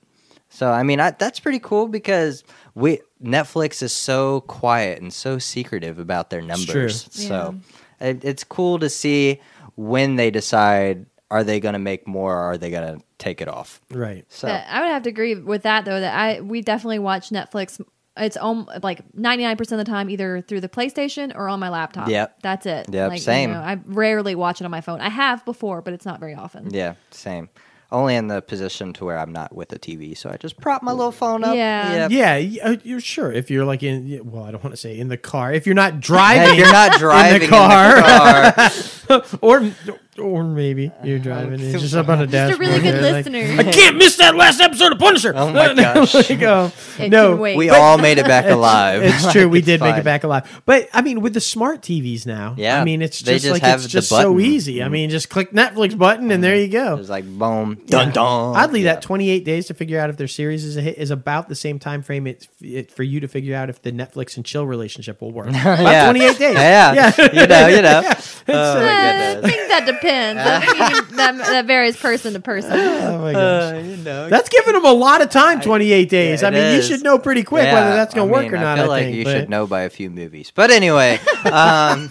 So I mean, I, that's pretty cool because we Netflix is so quiet and so secretive about their true. numbers. So it, it's cool to see when they decide are they going to make more or are they going to take it off. Right. So But I would have to agree with that though. That I we definitely watch Netflix. It's om- like ninety nine percent of the time either through the PlayStation or on my laptop. Yep. that's it. Yep, like, same. You know, I rarely watch it on my phone. I have before, but it's not very often. yeah, same. Only in the position to where I'm not with a TV, so I just prop my little phone up. Yeah. Yep. Yeah, uh, you're sure if you're like in. Well, I don't want to say in the car. If you're not driving, If you're not driving in the car. car, or or maybe you're driving. It's just up on a Just dashboard. a really good there, like, listener. I can't miss that last episode of Punisher. Oh my gosh. Like, It no, can wait. we all made it back alive. It's true. We It's did make fine. it back alive. But I mean, with the smart TVs now, Yeah, I mean, it's they just, just like have it's the just so button. Mm-hmm. easy. I mean, just click Netflix button and there you go. It's like boom, dun dun. Oddly, Yeah. that 28 days to figure out if their series is a hit is about the same time frame it's it, for you to figure out if the Netflix and chill relationship will work. About Yeah. 28 days. Yeah, you know, you know. Oh Uh, my I think that depends. I mean, that, that varies person to person. Oh my gosh. Uh, you know. That's giving them a lot of time, 28 days. Yeah, I it mean, you should know pretty quick Yeah, whether that's going I to work mean, or not. I feel I like think, you but- should know by a few movies. But anyway, um,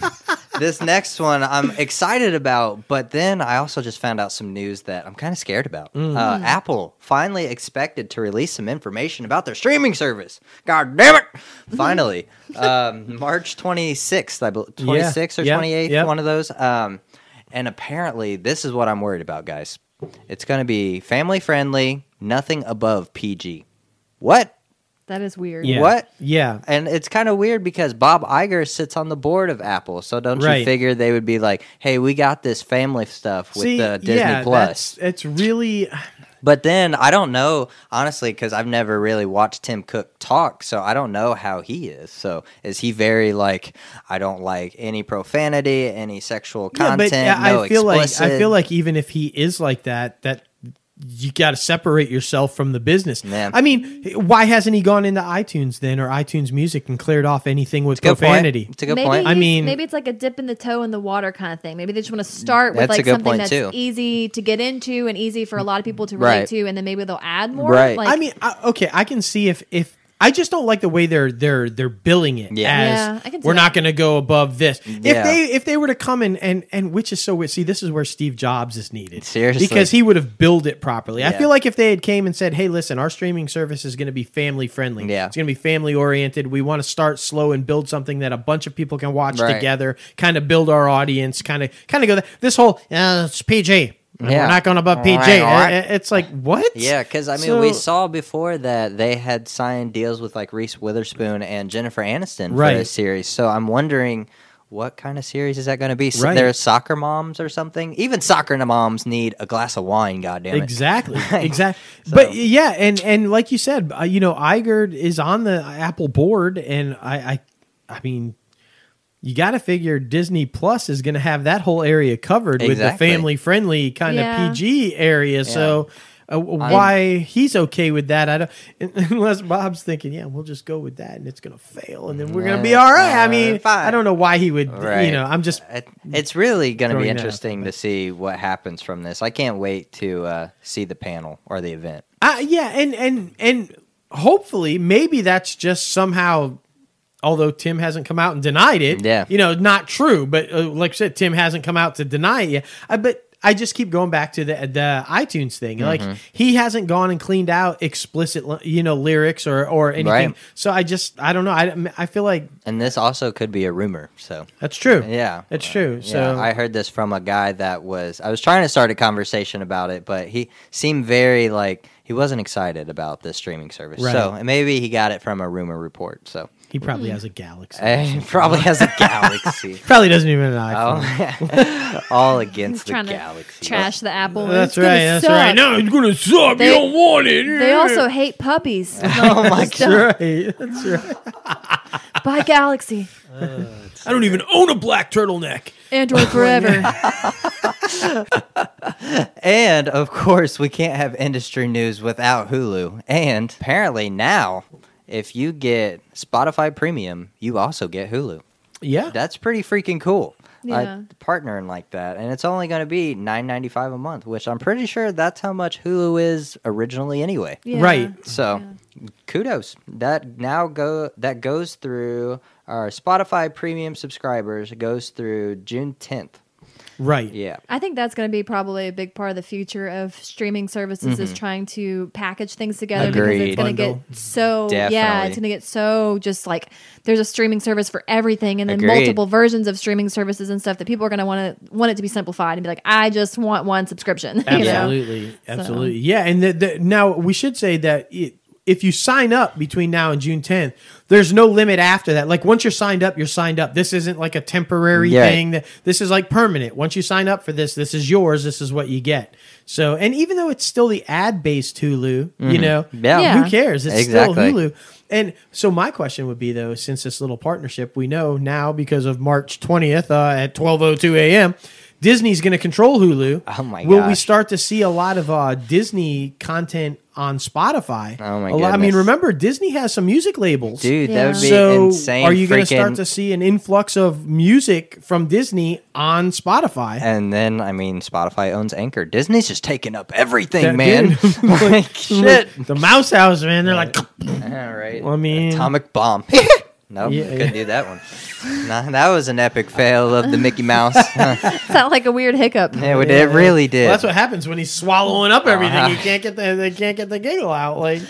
this next one I'm excited about, but then I also just found out some news that I'm kind of scared about. Mm. Uh, Apple finally expected to release some information about their streaming service. God damn it! Finally, um, March 26th, I believe, 26th or yeah, 28th, one of those. Um, and apparently, this is what I'm worried about, guys. It's going to be family friendly, nothing above PG. What? That is weird. Yeah. What? Yeah. And it's kind of weird because Bob Iger sits on the board of Apple. So don't Right. you figure they would be like, "Hey, we got this family stuff with See, the Disney yeah, Plus." that's- It's really. But then I don't know honestly because I've never really watched Tim Cook talk, so I don't know how he is. So is he very like I don't like any profanity, any sexual content, yeah, no I feel explicit. like I feel like even if he is like that, that you got to separate yourself from the business. Man. I mean, why hasn't he gone into iTunes then or iTunes Music and cleared off anything with Good point. profanity? It's a good maybe point. I mean- maybe it's like a dip in the toe in the water kind of thing. Maybe they just want to start with like something that's too. easy to get into and easy for a lot of people to relate Right. to, and then maybe they'll add more. Right. Like, I mean, I, okay, I can see if if I just don't like the way they're they're they're billing it Yeah. as Yeah, I can see we're not that. going to go above this. If Yeah. they if they were to come in and and which is so weird. See, this is where Steve Jobs is needed. Seriously. because he would have billed it properly. I Yeah. feel like if they had came and said, "Hey, listen, our streaming service is going to be family friendly. Yeah. it's going to be family oriented. We want to start slow and build something that a bunch of people can watch Right. together. Kind of build our audience. Kind of kind of go that this whole uh, it's PG." Yeah. We're not going above PG. Right, right. It's like what? Yeah, because I mean, we saw before that they had signed deals with like Reese Witherspoon and Jennifer Aniston for Right. this series. So I'm wondering what kind of series is that going to be? So Right. They're soccer moms or something. Even soccer moms need a glass of wine. God damn it! Exactly, exactly. So- But yeah, and and like you said, uh, you know, Iger is on the Apple board, and I, I, I mean, you got to figure Disney Plus is going to have that whole area covered with the family friendly kind Yeah. of PG area. So. Uh, why he's okay with that? I don't. Unless Bob's thinking, yeah, we'll just go with that, and it's gonna fail, and then we're gonna be all right. I Uh, mean, fine. I don't know why he would. Right. You know, I'm just it's really going to be Throwing that out interesting to see what happens from this. I can't wait to uh, see the panel or the event. Uh, yeah, and and and hopefully, maybe that's just somehow. Although Tim hasn't come out and denied it, Yeah. you know, not true. But uh, like I said, Tim hasn't come out to deny it yet. I but I just keep going back to the the iTunes thing. Like Mm-hmm. he hasn't gone and cleaned out explicit, you know, lyrics or or anything. Right. So I just I don't know. I I feel like And this also could be a rumor. So that's true. Yeah, that's true. Yeah, So I heard this from a guy that was. I was trying to start a conversation about it, but he seemed very like he wasn't excited about this streaming service. Right. So maybe he got it from a rumor report. So He probably has a Galaxy. Eh, probably has a galaxy. Probably doesn't even have an iPhone. Oh, all against the trying to galaxy. trash the apple. That's It's gonna right. That's suck. right. No, it's gonna suck. They- you don't want it. They also hate puppies. Oh my god! That's right. That's right. Buy Galaxy. I don't even own a black turtleneck. Android forever. And of course, we can't have industry news without Hulu. And apparently now, if you get Spotify Premium, you also get Hulu. Yeah. That's pretty freaking cool. Yeah. Uh, partnering like that, and it's only going to be nine ninety five a month, which I'm pretty sure that's how much Hulu is originally anyway. Yeah. Right. So, kudos. That now go that goes through our Spotify Premium subscribers. It goes through June 10th. Right. Yeah. I think that's going to be probably a big part of the future of streaming services is mm-hmm. trying to package things together because it's going to get so yeah, it's going to get so just like there's a streaming service for everything and then Agreed. multiple versions of streaming services and stuff that people are going to want to want it to be simplified and be like I just want one subscription. you know? Absolutely, absolutely, yeah. And the, the, now we should say that it, if you sign up between now and June 10th, there's no limit after that. Like once you're signed up, you're signed up. This isn't like a temporary Yeah. thing. That this is like permanent. Once you sign up for this, this is yours. This is what you get. So, and even though it's still the ad based Hulu, you know, Yeah. Yeah. who cares? It's Exactly. still Hulu. And so my question would be though, since this little partnership, we know now because of March 20th uh, at 12:02 a.m. Disney's going to control Hulu. Oh my Will we start to see a lot of uh, Disney content on Spotify? Oh my lot- I mean, remember Disney has some music labels. Dude, Yeah. that would be so insane. are you going to start to see an influx of music from Disney on Spotify? And then, I mean, Spotify owns Anchor. Disney's just taking up everything, That- man. dude, like, shit. The Mouse House, man. They're like, All right. I mean- Atomic Bomb. nope, Yeah, couldn't yeah. do that one. Nah, that was an epic fail of the Mickey Mouse. Sound like a weird hiccup. it, would- it really did. Well, that's what happens when he's swallowing up everything. Uh-huh. He can't get the they can't get the giggle out. Like,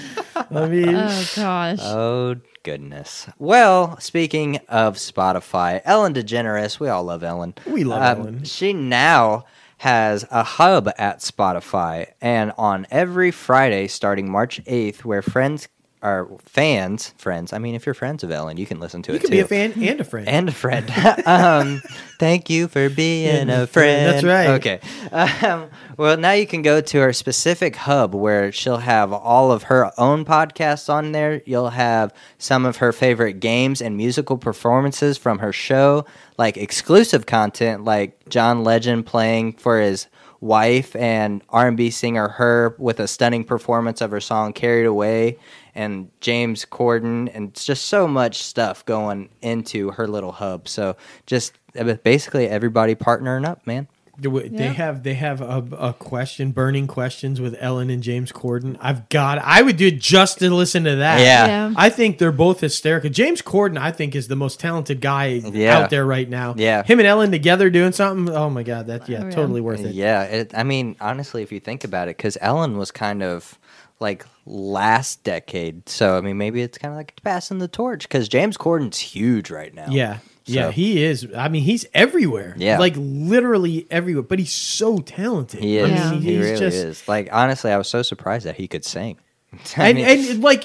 I mean, Oh gosh. Oh goodness. Well, speaking of Spotify, Ellen DeGeneres, we all love Ellen. We love Um, Ellen. She now has a hub at Spotify, and on every Friday starting March eighth, where friends are fans, friends. I mean, if you're friends of Ellen, you can listen to you it too. be a fan and a friend. and a friend. um, thank you for being a friend. that's right. Okay. Um, well, now you can go to her specific hub where she'll have all of her own podcasts on there. You'll have some of her favorite games and musical performances from her show, like exclusive content, like John Legend playing for his wife and R&B singer her with a stunning performance of her song "Carried Away." And James Corden, and just so much stuff going into her little hub. So just uh, basically everybody partnering up, man. They They Yeah. have they have a, a question, burning questions with Ellen and James Corden. I've got. I would do it just to listen to that. Yeah. Yeah. I think they're both hysterical. James Corden, I think, is the most talented guy Yeah. out there right now. Yeah. him and Ellen together doing something. Oh my god, that yeah, Oh, yeah. totally worth it. Yeah, it, I mean, honestly, if you think about it, because Ellen was kind of like last decade, so I mean, maybe it's kind of like passing the torch because James Corden's huge right now. Yeah. Yeah, he is. I mean, he's everywhere. Yeah. like literally everywhere. But he's so talented. he I mean, Yeah. He he's really just, is. Like honestly, I was so surprised that he could sing. I and, mean- and like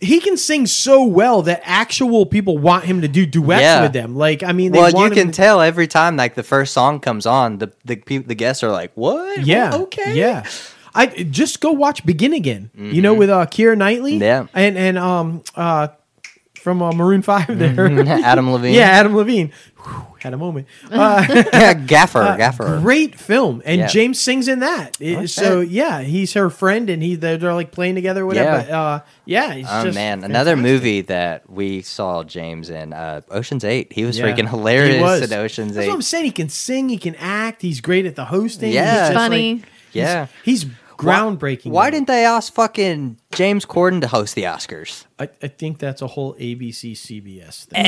he can sing so well that actual people want him to do duets Yeah. with them. Like I mean, they well, you want him can to- tell every time like the first song comes on, the the peop the guests are like, "What? Yeah. Oh, okay, Yeah. I just go watch Begin Again. You know, with uh Keira Knightley. Mm-hmm. Yeah. And and um uh from uh, Maroon Five there. Adam Levine. yeah, Adam Levine. Whew, had a moment. Uh, yeah, Gaffer, uh, Gaffer. Great film, and Yeah. James sings in that. Okay. So yeah, he's her friend, and he they're, they're like playing together, or whatever. Yeah. But, uh, yeah, he's Oh just man, another movie that we saw James in, uh, Ocean's Eight. He was Yeah. freaking hilarious He was. in Ocean's That's Eight. what I'm saying. He can sing, he can act. He's great at the hosting. Yeah. he's just, Funny. like- Yeah. he's, he's groundbreaking. Why didn't they ask fucking James Corden to host the Oscars? I, I think that's a whole ABC CBS thing.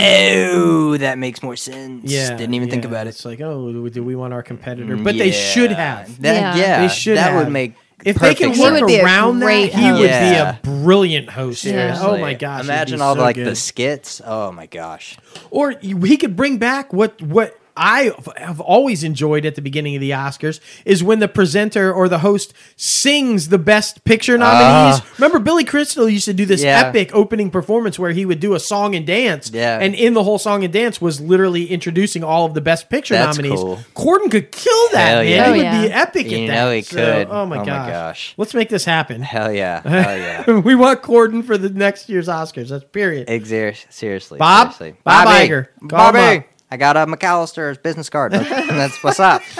Oh, that makes more sense. Yeah, didn't even think about it. It's like, oh, do we want our competitor? Mm, but they should have. That, Yeah. yeah, They should That have. would make If they perfect can He work would around that, great he would be a brilliant host. Yeah. Oh my gosh! Imagine all so the, like good. the skits. Oh my gosh. Or he could bring back what what I have always enjoyed at the beginning of the Oscars is when the presenter or the host sings the best picture nominees. Remember, Billy Crystal used to do this Ah. Yeah. epic opening performance where he would do a song and dance. Yeah. And in the whole song and dance was literally introducing all of the best picture That's nominees. cool. Corden could kill that, Hell man. yeah. He Oh, would yeah. be epic You at that. know he So, could. oh my Oh my gosh. gosh. Let's make this happen. Hell yeah. Hell yeah. we want Corden for the next year's Oscars. That's period. Exer- seriously. Bob? seriously. Bob Bobby. Iger. Call him Bobby. Up. I got a McAllister's business card. That's what's up.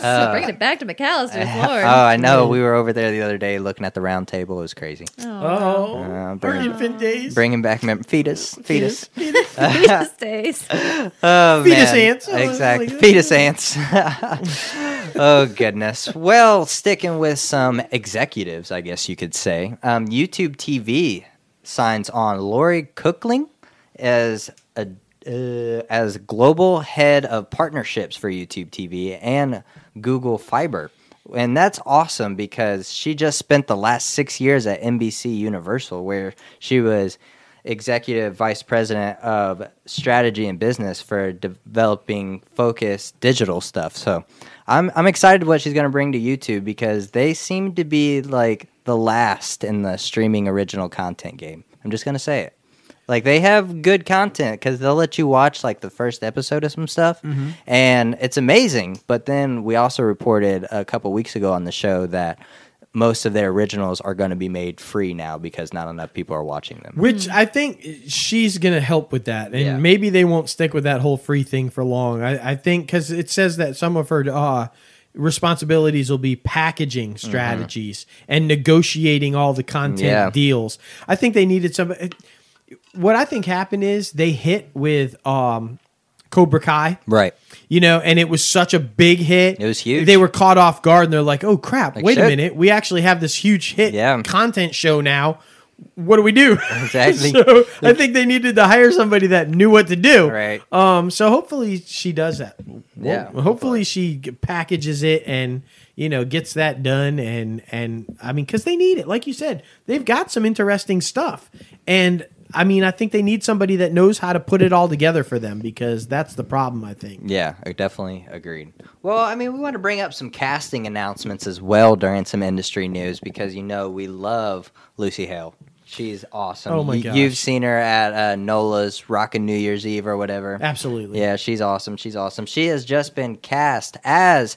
So bringing it back to McAllister's, Lord. Oh, I know. We were over there the other day looking at the round table. It was crazy. Oh, Uh, our bring- infant days. Bringing back mem- fetus. Fetus. Fetus days. Oh, Fetus man. ants. Oh, Exactly. like- Fetus ants. oh, goodness. Well, sticking with some executives, I guess you could say. Um, YouTube TV signs on Lori Conkling as a uh, as global head of partnerships for YouTube TV and Google Fiber. And that's awesome because she just spent the last six years at NBC Universal, where she was executive vice president of strategy and business for developing focused digital stuff. So I'm I'm excited what she's going to bring to YouTube because they seem to be like the last in the streaming original content game. I'm just going to say it. Like they have good content because they'll let you watch like the first episode of some stuff, and it's amazing. But then we also reported a couple weeks ago on the show that most of their originals are going to be made free now because not enough people are watching them. Which I think she's going to help with that. And Yeah. maybe they won't stick with that whole free thing for long. I, I think because it says that some of her uh, responsibilities will be packaging strategies and negotiating all the content Mm-hmm. Yeah. deals. I think they needed some. What I think happened is they hit with um, Cobra Kai. Right. you know, and it was such a big hit. It was huge. They were caught off guard and they're like, "Oh crap! Like, wait a minute, we actually have this huge hit Yeah. content show now. What do we do?" Exactly. so I think they needed to hire somebody that knew what to do. Right. Um. So hopefully she does that. Yeah, Well, hopefully she packages it and you know gets that done and and I mean because they need it. Like you said, they've got some interesting stuff and. I mean, I think they need somebody that knows how to put it all together for them because that's the problem. I think. Yeah, I definitely agreed. Well, I mean, we want to bring up some casting announcements as well during some industry news because you know we love Lucy Hale. She's awesome. Oh my You- gosh. You've seen her at uh, Nola's Rockin' New Year's Eve or whatever. Absolutely. Yeah, she's awesome. She's awesome. She has just been cast as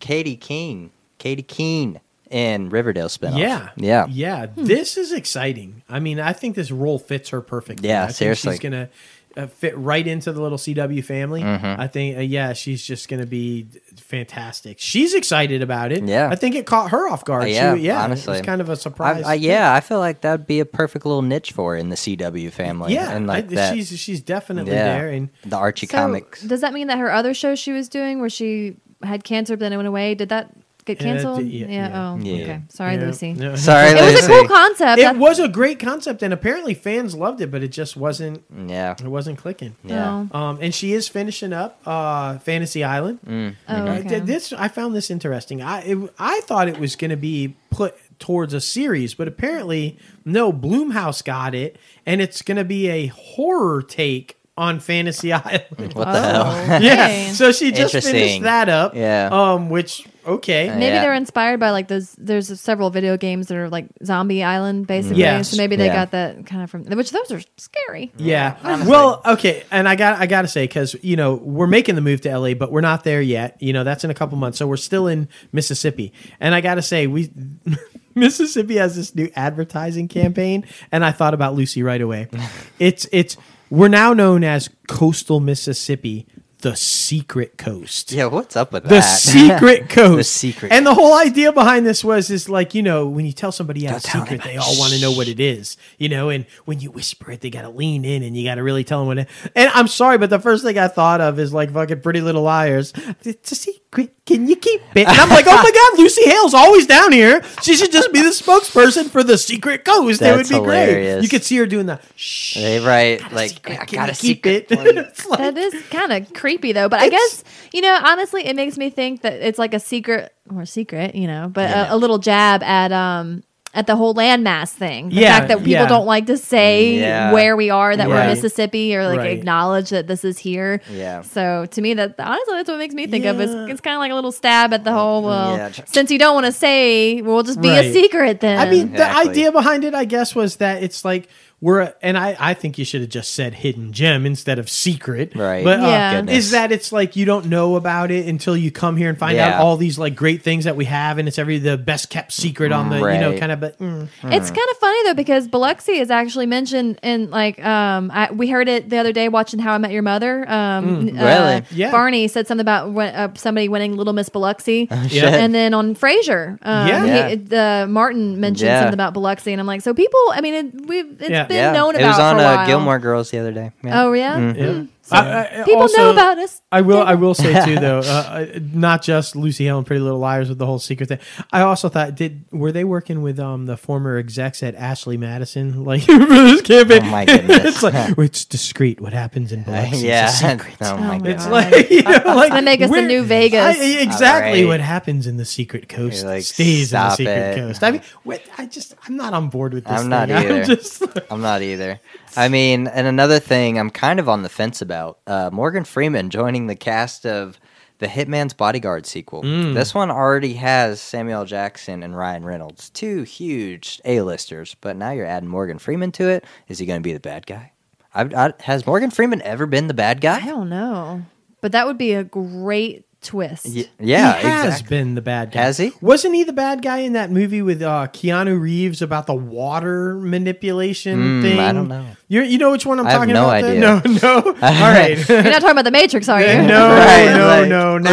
Katy Keene. Katy Keene in Riverdale spinoff. Yeah. Yeah. Yeah. This is exciting. I mean, I think this role fits her perfectly. Yeah, I think seriously. She's going to uh, fit right into the little CW family. Mm-hmm. I think, uh, yeah, she's just going to be fantastic. She's excited about it. Yeah. I think it caught her off guard. Uh, She- yeah, yeah. honestly. It was kind of a surprise. I, yeah, I feel like that'd be a perfect little niche for her in the CW family. Yeah. and like I- that. she's, she's definitely yeah, there. And the Archie So, comics. Does that mean that her other show she was doing, where she had cancer but then it went away, did that get canceled? did- yeah, yeah. Oh, Yeah. okay. Sorry, Yeah. Lucy. No. Sorry, It was Lucy. a cool concept. It was a great concept, and apparently fans loved it, but it just wasn't. Yeah, It wasn't clicking. yeah. Oh, Um, and she is finishing up uh, Fantasy Island. Mm. oh, Uh, okay. th- This I found this interesting. I it, I thought it was going to be put towards a series, but apparently no. Blumhouse got it, and it's going to be a horror take on Fantasy Island. What the hell? Oh, yeah, okay. so she just finished that up. Yeah. Um, which okay. Uh, maybe Yeah. they're inspired by like those. There's several video games that are like Zombie Island, mm. basically. Yes. So maybe they Yeah. got that kind of from which those are scary. Yeah. Well, okay, and I got I got to say because you know we're making the move to LA, but we're not there yet. You know that's in a couple months, so we're still in Mississippi. And I got to say we Mississippi has this new advertising campaign, and I thought about Lucy right away. it's it's we're now known as Coastal Mississippi, the secret coast. Yeah, what's up with that? The that? secret coast. The secret And the whole idea behind this was is like, you know, when you tell somebody you have a Don't tell secret, they all want to know what it is. You know, and when you whisper it, they gotta lean in and you gotta really tell them what it and I'm sorry, but the first thing I thought of is like fucking pretty little liars. It's a secret. Can you keep it? And I'm like, oh my god, Lucy Hale's always down here. She should just be the spokesperson for the secret coast. that would That's be great. hilarious. You could see her doing the shh. Right, like secret. I got you a keep secret. it? It's like- That is kind of creepy though. But I guess you know, honestly, it makes me think that it's like a secret or secret, you know, but Yeah. a, a little jab at um at the whole landmass thing. The Yeah, fact that people yeah. don't like to say where we are, that we're Mississippi, or like Right. acknowledge that this is here. Yeah. So to me, that honestly, that's what makes me think of. It's, it's kind of like a little stab at the whole. Well, Yeah. since you don't want to say, we'll just be Right. a secret then. I mean, the idea behind it, I guess, was that it's like we're, and I, I think you should have just said hidden gem instead of secret. Right. But uh, Yeah. Goodness. is that it's like you don't know about it until you come here and find out all these like great things that we have, and it's every the best kept secret on the, you know, kind of. But mm. It's kind of funny though because Biloxi is actually mentioned in like um I, we heard it the other day watching How I Met Your Mother. Um, uh, Really? Yeah. Barney said something about when, uh, somebody winning Little Miss Biloxi. Shit. And then on Frasier, um, Yeah. Yeah. he, the Martin mentioned Yeah. something about Biloxi, and I'm like, so people, I mean, it, we've it's Yeah. Been yeah. known it was on for a uh. Gilmore Girls the other day. Yeah. Oh yeah, Yeah. Hmm. I- I- people also- know about us. I will. I will say too, though, uh, not just Lucy Hale and Pretty Little Liars with the whole secret thing. I also thought, did were they working with um the former execs at Ashley Madison, like for this campaign? Oh, my goodness. it's like it's discreet. What happens in Biloxi is a yeah. secret. oh my my god. It's like, you know, like gonna make us the new Vegas. I- exactly All right. what happens in the secret coast like, stays in the secret it. coast. I mean, wait, I just I'm not on board with this. I'm not either. I'm just I'm not either. I mean, and another thing I'm kind of on the fence about uh, Morgan Freeman joining the cast of the Hitman's Bodyguard sequel. Mm. This one already has Samuel Jackson and Ryan Reynolds, two huge A-listers, but now you're adding Morgan Freeman to it. Is he going to be the bad guy? I, I, has Morgan Freeman ever been the bad guy? I don't know, but that would be a great twist. Y- yeah, he has exactly. been the bad guy. Has he? Wasn't he the bad guy in that movie with uh, Keanu Reeves about the water manipulation Mm, thing? I don't know. You you know which one I'm I have talking no about? there? idea. No, no. All right. You're not talking about the Matrix, are you? no, Right, no, like, no. Now,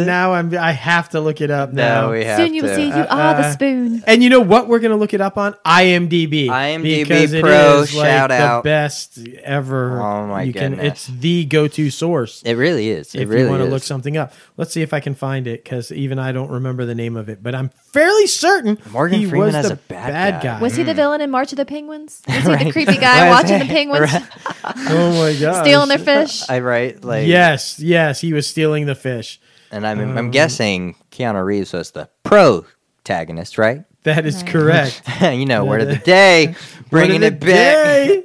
uh, now I'm. I have to look it up now. No, we have Soon you will to. see you Uh, are the uh, spoon. And you know what? We're gonna look it up on IMDb. IMDb because it Pro, is, like, shout the out. best ever. Oh, my you can, goodness. It's the go-to source It really is. It if really you want to look something up. Let's see if I can find it because even I don't remember the name of it, but I'm fairly certain Morgan he Freeman was as the a bad guy. Was he the villain in March of the Penguins? Was he the creepy guy Right. watching the penguins Right. oh my god, stealing their fish? I write like Yes, yes, he was stealing the fish. And I'm, Um, I'm guessing Keanu Reeves was the protagonist, right? That is Right. correct. you know, word of the day, bringing it back.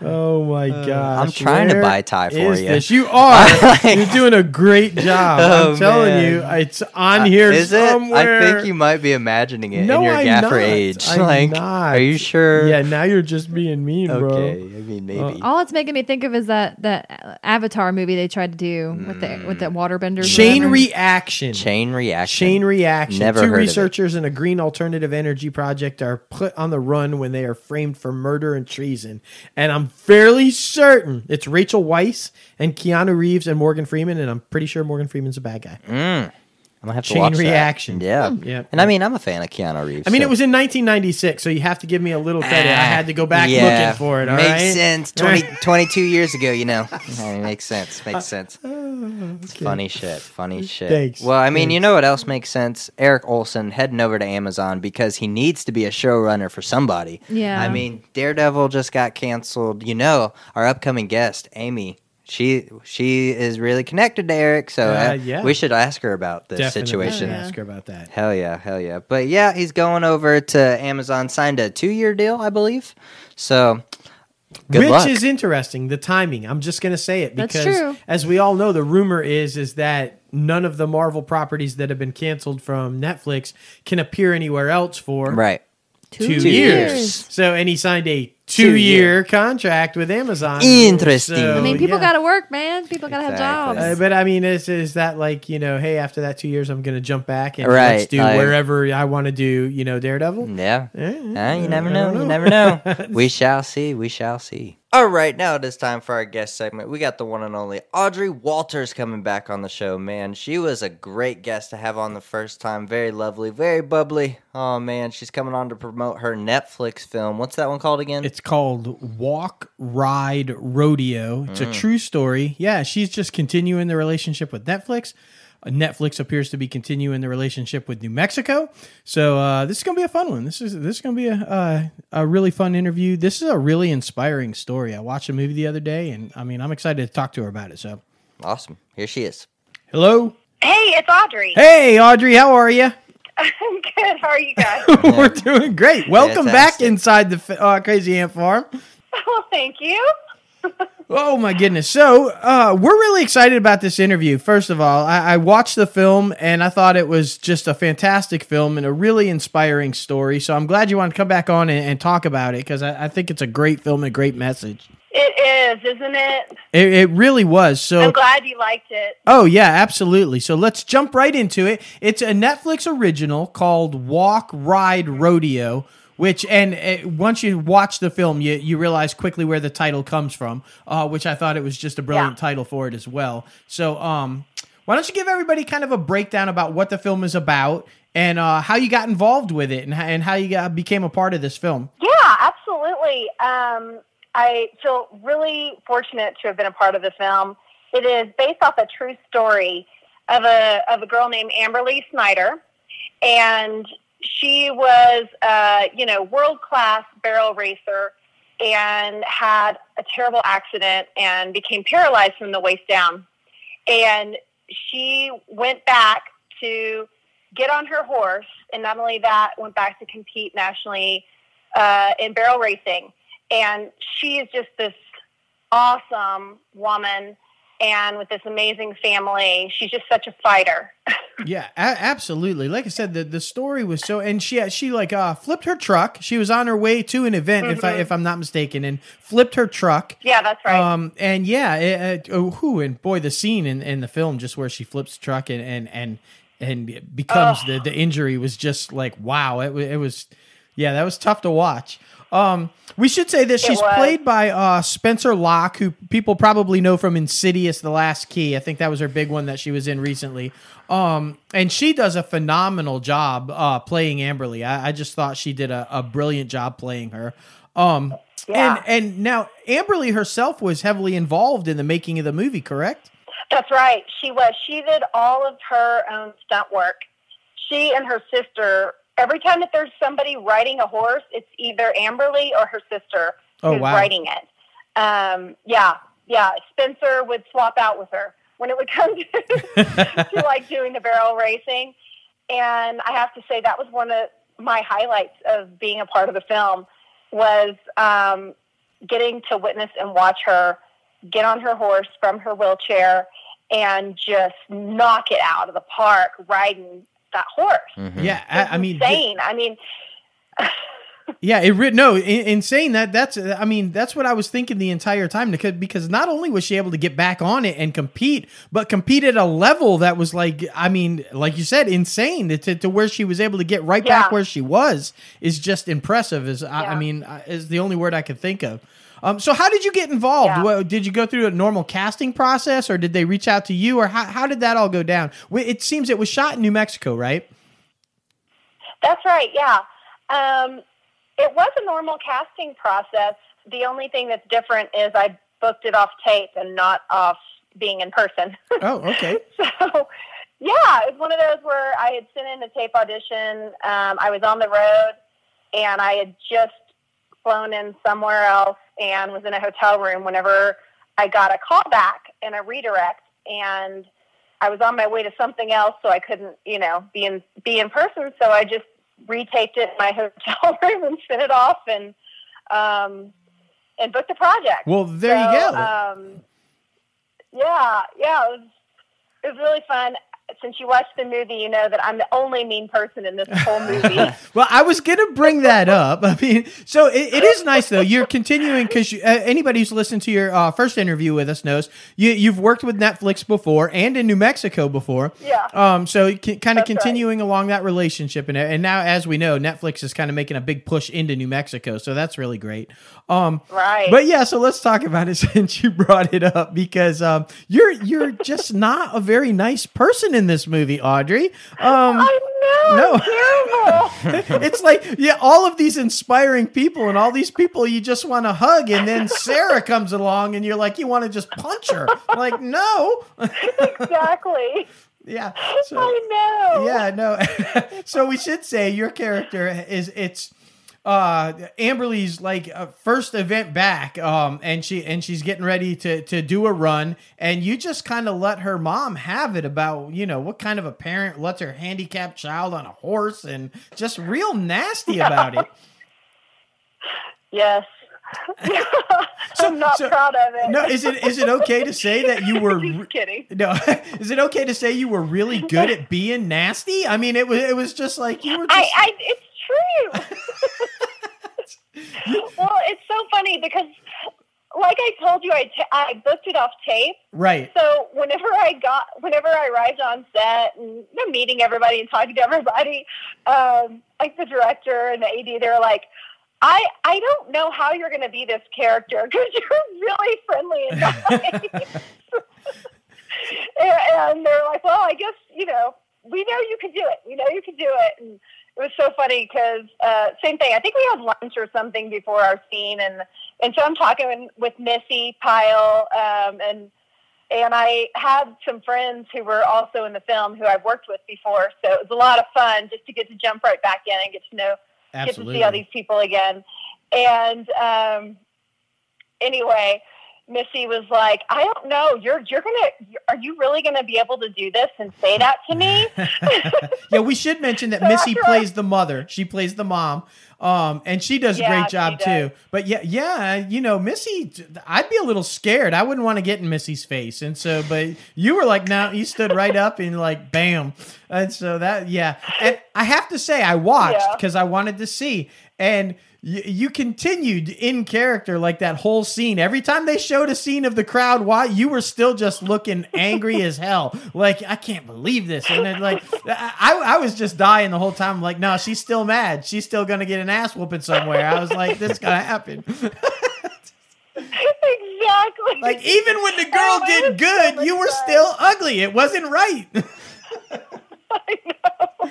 Day. Oh my uh, gosh! Uh, I'm trying to where buy tie for is you. This? You are. You're doing a great job. Oh, I'm telling man. you, it's on uh, here Is it? somewhere. I think you might be imagining it No, in your I'm gaffer not. age. I'm like, not. are you sure? Yeah, now you're just being mean, bro. Okay. I mean, uh, maybe. All it's making me think of is that that Avatar movie they tried to do with the with the mm. waterbenders. or Chain whatever. reaction. Chain reaction. Chain reaction. Never Two heard researchers in a green alternative energy project are put on the run when they are framed for murder and treason. And I'm fairly certain it's Rachel Weisz and Keanu Reeves and Morgan Freeman, and I'm pretty sure Morgan Freeman's a bad guy. Mm. I'm gonna have to Chain watch that. reaction. Yeah. Yeah. And I mean, I'm a fan of Keanu Reeves. I mean, so- it was in 1996, so you have to give me a little credit. I ah, had to go back yeah, looking for it. All makes right? sense. 20, 22 years ago, you know. I mean, makes sense. Makes uh, sense. Oh, it's funny shit. Funny shit. Thanks, Well, I mean, you know what else makes sense? Erik Oleson heading over to Amazon because he needs to be a showrunner for somebody. Yeah. I mean, Daredevil just got canceled. You know, our upcoming guest, Amy. She she is really connected to Eric, so Uh, uh, yeah. we should ask her about this Definitely situation. Yeah. Ask her about that. Hell yeah, hell yeah. But yeah, he's going over to Amazon, signed a two year deal, I believe. So good Which luck. is interesting, the timing. I'm just going to say it because as we all know, the rumor is is that none of the Marvel properties that have been canceled from Netflix can appear anywhere else for right. two, Two years. years. So and he signed a Two 2-year contract with Amazon. Interesting. So, I mean, people yeah. got to work, man. People got to Exactly. have Uh, jobs. but I mean, is is that like you know, hey, after that two years, I'm going to jump back and Right, let's do I- wherever I want to do, you know, Daredevil. Yeah. Eh, Uh, you never I know. You never know. we shall see. We shall see. All right, now it is time for our guest segment. We got the one and only Audrey Walters coming back on the show, man. She was a great guest to have on the first time. Very lovely, very bubbly. Oh, man. She's coming on to promote her Netflix film. What's that one called again? It's called Walk Ride Rodeo. It's Mm. a true story. Yeah, she's just continuing the relationship with Netflix. Uh, Netflix appears to be continuing the relationship with New Mexico. So uh, this is gonna be a fun one. This is this is gonna be a uh, a really fun interview. This is a really inspiring story. I watched a movie the other day, and I mean I'm excited to talk to her about it. So awesome. Here she is. hello, Hey, it's Audrey. hey Audrey, how are you? I'm good. How are you guys? We're doing great. Welcome back inside the uh, Crazy Ant Farm. well, thank you. Oh my goodness! So uh, we're really excited about this interview. First of all, I-, I watched the film and I thought it was just a fantastic film and a really inspiring story. So I'm glad you want to come back on and, and talk about it because I-, I think it's a great film and a great message. It is, isn't it? It, it really was. So I'm glad you liked it. Oh yeah, absolutely. So let's jump right into it. It's a Netflix original called Walk Ride Rodeo, which and uh, once you watch the film, you you realize quickly where the title comes from, uh, which I thought it was just a brilliant Yeah. title for it as well. So um, why don't you give everybody kind of a breakdown about what the film is about and uh, how you got involved with it and how, and how you got, became a part of this film? Yeah, absolutely. Um, I feel really fortunate to have been a part of the film. It is based off a true story of a of a girl named Amberly Snyder, and she was, uh, you know, world class barrel racer, and had a terrible accident and became paralyzed from the waist down. And she went back to get on her horse, and not only that, went back to compete nationally uh, in barrel racing. And she is just this awesome woman and with this amazing family. She's just such a fighter. Yeah, a- absolutely. Like I said, the, the story was so, and she she like uh flipped her truck. She was on her way to an event, if I if I'm not mistaken, and flipped her truck. yeah, that's right. Um and yeah, it, uh, oh, who and boy, the scene in, in the film just where she flips the truck and and and and it becomes the the injury was just like wow. It it was yeah, that was tough to watch. Um, we should say this. It She's was. played by uh, Spencer Locke, who people probably know from Insidious: The Last Key. I think that was her big one that she was in recently. Um, and she does a phenomenal job uh, playing Amberly. I, I just thought she did a, a brilliant job playing her. Um, Yeah. and and now Amberly herself was heavily involved in the making of the movie, correct? That's right. She was. She did all of her own stunt work. She and her sister. Every time that there's somebody riding a horse, it's either Amberly or her sister Oh, who's wow. riding it. Um, yeah, yeah. Spencer would swap out with her when it would come to, to like doing the barrel racing. And I have to say that was one of my highlights of being a part of the film was um, getting to witness and watch her get on her horse from her wheelchair and just knock it out of the park riding that horse. Mhm. Yeah, I, I mean, insane. I mean, Yeah, it re- no, in, insane. That that's I mean that's what I was thinking the entire time because because not only was she able to get back on it and compete, but compete at a level that was like I mean, like you said, insane to, to where she was able to get right back where she was is just impressive. Is I, I mean uh, is the only word I could think of. Um, so how did you get involved? Yeah. Well, did you go through a normal casting process, or did they reach out to you, or how how did that all go down? It seems it was shot in New Mexico, right? That's right. Yeah. Um, it was a normal casting process. The only thing that's different is I booked it off tape and not off being in person. Oh, okay. so, yeah, it was one of those where I had sent in a tape audition. Um, I was on the road and I had just flown in somewhere else and was in a hotel room whenever I got a call back and a redirect and I was on my way to something else so I couldn't, you know, be in be in person. So I just retaped it in my hotel room and sent it off and um and booked the project. Well, there you go. Um, yeah, yeah, it was it was really fun. Since you watched the movie, you know that I'm the only mean person in this whole movie. Well, I was gonna bring that up. I mean, so it, it is nice though. You're continuing because uh, anybody who's listened to your uh, first interview with us knows you you've worked with Netflix before and in New Mexico before. Yeah. Um. So kind of That's right. continuing along that relationship, and and now as we know, Netflix is kind of making a big push into New Mexico. So that's really great. Um. right. But yeah, so let's talk about it since you brought it up because um, you're you're just not a very nice person in this movie, Audrey. Um, I know. no. Terrible. it's like yeah, all of these inspiring people and all these people you just want to hug, and then Sarah comes along and you're like you want to just punch her. like no, exactly. yeah. So I know. yeah, no. so we should say your character is it's uh Amberly's like uh, first event back um and she and she's getting ready to to do a run and you just kind of let her mom have it about you know what kind of a parent lets her handicapped child on a horse and just real nasty about it Yes. I'm not so- proud of it. no is it is it okay to say that you were re- kidding. no is it okay to say you were really good at being nasty i mean it was it was just like you were just I, I, it's true. well, it's so funny because, like I told you, I, t- I booked it off tape. right So whenever I got, whenever I arrived on set and you know, meeting everybody and talking to everybody, um, like the director and the AD, they were like, "I, I don't know how you're going to be this character because you're really friendly and nice." and, and they're like, "Well, I guess you know, we know you can do it. We know you can do it." And it was so funny because uh, same thing. I think we had lunch or something before our scene, and and so I'm talking with Missy Pyle, um, and and I had some friends who were also in the film who I've worked with before. So it was a lot of fun just to get to jump right back in and get to know, get to see all these people again. And um, anyway, Missy was like, "I don't know. You're you're gonna. Are you really gonna be able to do this and say that to me?" yeah, we should mention that So Missy after I- plays the mother. She plays the mom. Um, and she does a great job too. But yeah, yeah, you know, Missy, I'd be a little scared. I wouldn't want to get in Missy's face. And so, but you were like, no, you stood right up and like, bam. And so that, yeah. And I have to say, I watched Yeah. because I wanted to see. And you, you continued in character like that whole scene. Every time they showed a scene of the crowd, why you were still just looking angry as hell. Like I can't believe this, and then like I, I was just dying the whole time. Like no, she's still mad. She's still gonna get an ass whooping somewhere. I was like, this is gonna happen. exactly. Like even when the girl Oh, did was so good, you were fun. still ugly. It wasn't right. I know.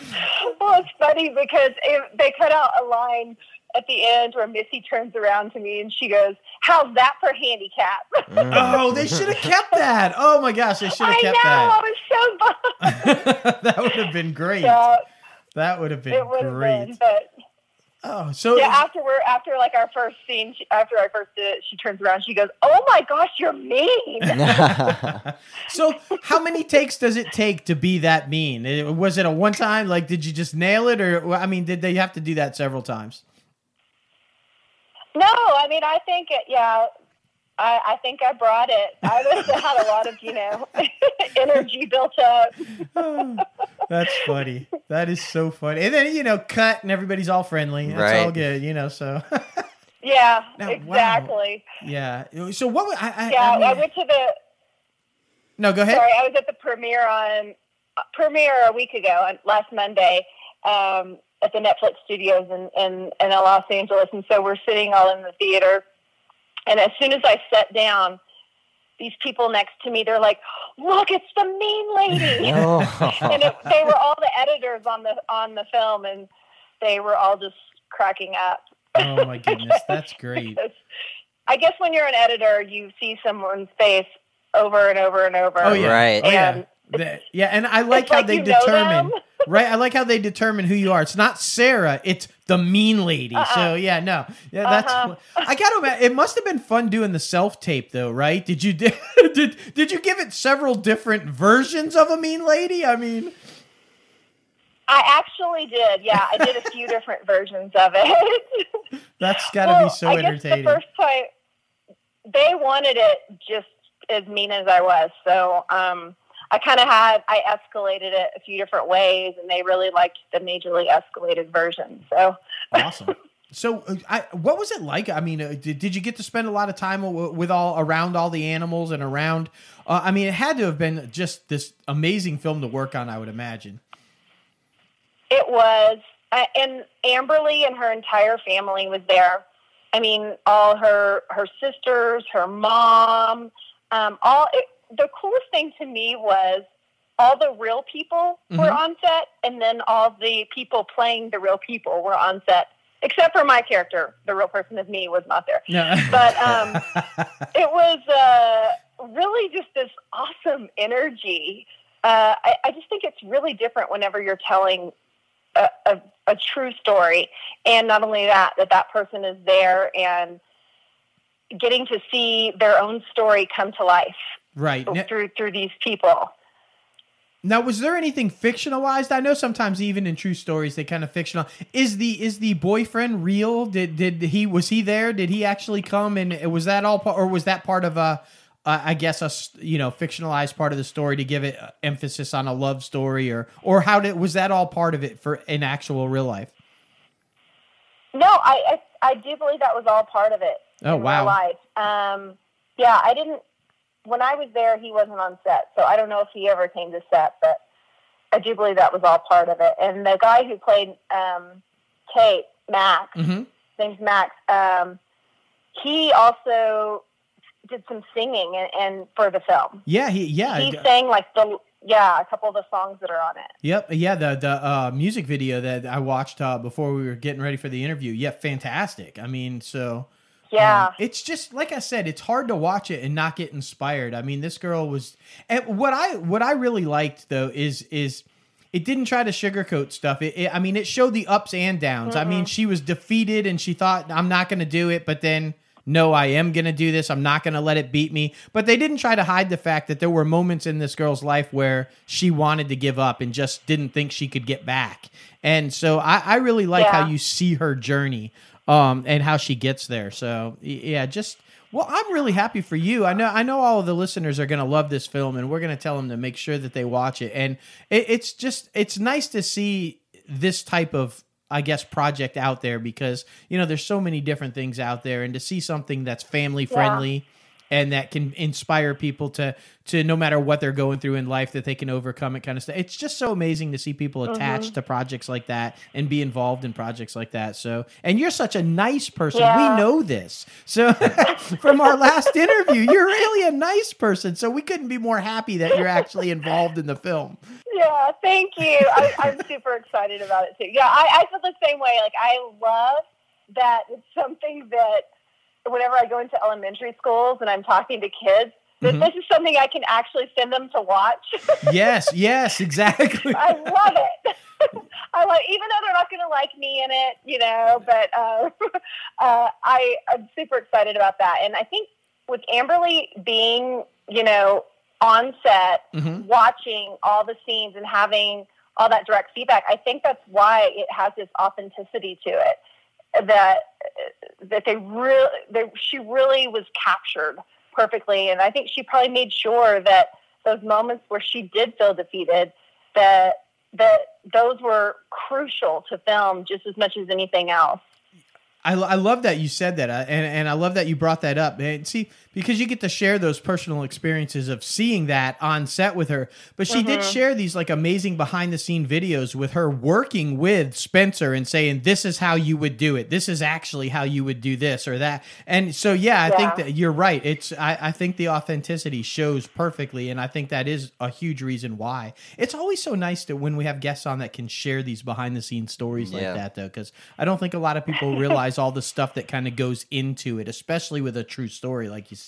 Well, it's funny because it, they cut out a line at the end where Missy turns around to me and she goes, "How's that for handicap?" oh, they should have kept that. Oh my gosh, they should I have know. kept I know. I was so bummed. that. that would have been great. Yeah, That would have been it would have great. been, but Oh, so yeah. After we're after like our first scene, she, after I first did it, she turns around, she goes, "Oh my gosh, you're mean." So, how many takes does it take to be that mean? Eh, Was it a one time? Like, did you just nail it, or I mean, did they have to do that several times? No, I mean, I think it. Yeah, I, I think I brought it. I was had a lot of you know energy built up. That's funny. That is so funny. And then you know, cut and everybody's all friendly. That's all good. You know, so Yeah, Now, wow. exactly. yeah. So what? would- I, I, Yeah, I I, went to the. no, go ahead. Sorry, I was at the premiere on uh, premiere a week ago, on last Monday, um, at the Netflix studios in, in in Los Angeles, and so we're sitting all in the theater. And as soon as I sat down, these people next to me, they're like, "Look, it's the mean lady." and oh. it, they were all the editors on the on the film, and they were all just cracking up. Oh my goodness, that's great. I guess when you're an editor, you see someone's face over and over and over. Oh yeah, Right. Oh, yeah. Yeah, and I like it's how like they determine. right, I like how they determine who you are. It's not Sarah; it's the mean lady. So yeah, no, yeah, that's. Uh-uh. I gotta. imagine It must have been fun doing the self tape, though, right? Did you did did you give it several different versions of a mean lady? I mean, I actually did. Yeah, I did a few different versions of it. that's gotta well, be so I guess entertaining. the first time they wanted it just as mean as I was, so um, I kind of had I escalated it a few different ways, and they really liked the majorly escalated version. So awesome. So, uh, I, what was it like? I mean, uh, did, did you get to spend a lot of time with all around all the animals and around? Uh, I mean, it had to have been just this amazing film to work on. I would imagine. It was, uh, and Amberly and her entire family was there. I mean, all her her sisters, her mom, um, all. It, the coolest thing to me was all the real people were Mhm. on set, and then all the people playing the real people were on set, except for my character. The real person of me was not there. No. But, um, it was uh, really just this awesome energy. Uh, I, I just think it's really different whenever you're telling a, a, a true story, and not only that, that that person is there and getting to see their own story come to life Right. Now, through through these people. now, was there anything fictionalized? I know sometimes even in true stories they kind of fictional. Is the is the boyfriend real? Did did he was he there? Did he actually come and was that all part or was that part of a uh, I guess a you know fictionalized part of the story to give it uh, emphasis on a love story or or how did was that all part of it for in actual real life? No, I, I I do believe that was all part of it. Oh, wow. Real life. Um, yeah, I didn't. When I was there, he wasn't on set, so I don't know if he ever came to set, but I do believe that was all part of it. And the guy who played um, Kate, Max, Mm-hmm. name's Max. Um, he also did some singing and, and for the film. Yeah, he yeah. He sang like the yeah a couple of the songs that are on it. Yep, yeah, the the uh, music video that I watched uh, before we were getting ready for the interview. Yeah, fantastic. I mean, so Yeah. um, it's just like I said, it's hard to watch it and not get inspired. I mean, this girl was, and what I what I really liked though is is it didn't try to sugarcoat stuff. It, it I mean, it showed the ups and downs. I mean, she was defeated and she thought I'm not going to do it, but then. No, I am going to do this. I'm not going to let it beat me. But they didn't try to hide the fact that there were moments in this girl's life where she wanted to give up and just didn't think she could get back. And so I, I really like how you see her journey um, and how she gets there. So yeah, just well, I'm really happy for you. I know I know all of the listeners are going to love this film, and we're going to tell them to make sure that they watch it. And it, it's just it's nice to see this type of I guess project out there because you know there's so many different things out there, and to see something that's family friendly and that can inspire people to to no matter what they're going through in life that they can overcome it kind of stuff. It's just so amazing to see people mm-hmm. attached to projects like that and be involved in projects like that. So, and you're such a nice person. Yeah. We know this. So, from our last interview, you're really a nice person. So, we couldn't be more happy that you're actually involved in the film. Yeah, thank you. I, I'm super excited about it too. Yeah, I, I feel the same way. Like I love that it's something that whenever I go into elementary schools and I'm talking to kids, that Mhm. this is something I can actually send them to watch. Yes, yes, exactly. I love it. I like, even though they're not going to like me in it, you know. But uh, uh, I, I'm super excited about that, and I think with Amberly being, you know, on set, Mhm. watching all the scenes and having all that direct feedback, I think that's why it has this authenticity to it. That that they really, they, she really was captured perfectly, and I think she probably made sure that those moments where she did feel defeated, that that those were crucial to film just as much as anything else. I, I love that you said that, and and I love that you brought that up. And see, because you get to share those personal experiences of seeing that on set with her. But she did mm-hmm. share these like amazing behind the scene videos with her working with Spencer and saying, "This is how you would do it. This is actually how you would do this or that." And so, yeah, I think that you're right. It's I, I think the authenticity shows perfectly, and I think that is a huge reason why. It's always so nice to when we have guests on that can share these behind the scenes stories like Yeah. that though because i don't think a lot of people realize all the stuff that kind of goes into it especially with a true story like you said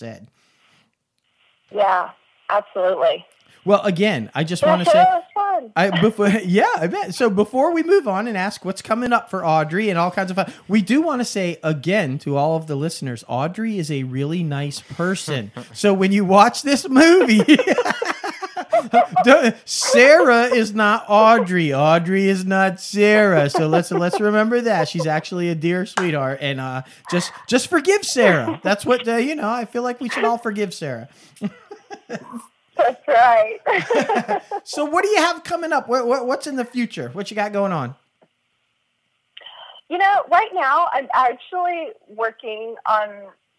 Yeah, absolutely. well again i just Yeah, want to say was fun. I before yeah, I bet. So before we move on and ask what's coming up for Audrey and all kinds of fun, we do want to say again to all of the listeners, Audrey is a really nice person. so when you watch this movie, don't- Sarah is not Audrey. Audrey is not Sarah. So let's let's remember that she's actually a dear sweetheart, and uh, just just forgive Sarah. That's what uh, you know. I feel like we should all forgive Sarah. That's right. So what do you have coming up? What, what what's in the future? What you got going on? You know, right now I'm actually working on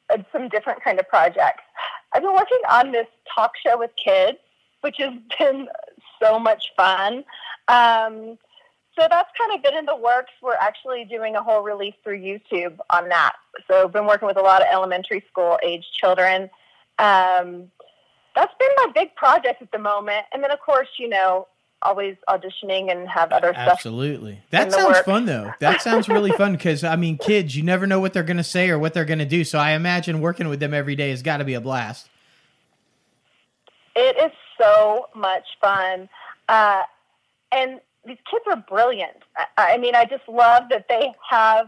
uh, some different kind of projects. I've been working on this talk show with kids, which has been so much fun. Um, so that's kind of been in the works. We're actually doing a whole release through YouTube on that. So I've been working with a lot of elementary school age children. Um, that's been my big project at the moment. And then, of course, you know, always auditioning and have other stuff Absolutely. That sounds works. fun though. That sounds really fun because I mean, kids, you never know what they're going to say or what they're going to do. So I imagine working with them every day has got to be a blast. It is so much fun. Uh, and these kids are brilliant. I, I mean, I just love that they have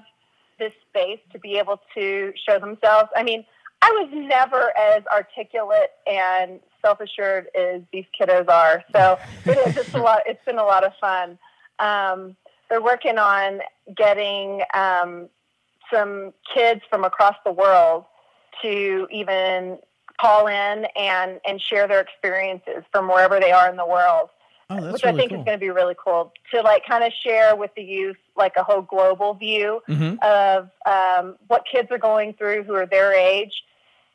this space to be able to show themselves. I mean, I was never as articulate and self assured as these kiddos are. So it is just a lot. It's been a lot of fun. Um, they're working on getting um, some kids from across the world to even call in and and share their experiences from wherever they are in the world Oh, that's which really I think cool. is going to be really cool to like kind of share with the youth like a whole global view Mhm. of um, what kids are going through who are their age,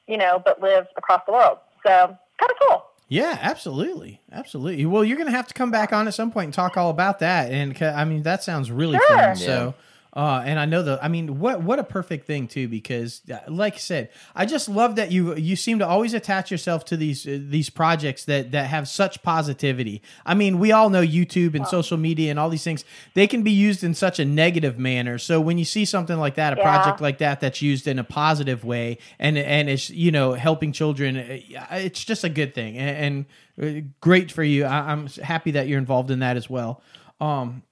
you know, but live across the world. So kind of cool. Yeah, absolutely, absolutely. Well, you're gonna have to come back on at some point and talk all about that. And I mean, that sounds really Sure. fun. So, uh, and I know the. I mean, what what a perfect thing too, because uh, like I said, I just love that you you seem to always attach yourself to these uh, these projects that that have such positivity. I mean, we all know YouTube and social media and all these things. They can be used in such a negative manner. So when you see something like that, a Yeah. project like that that's used in a positive way and and it's you know helping children uh, it's just a good thing and, and great for you I, i'm happy that you're involved in that as well um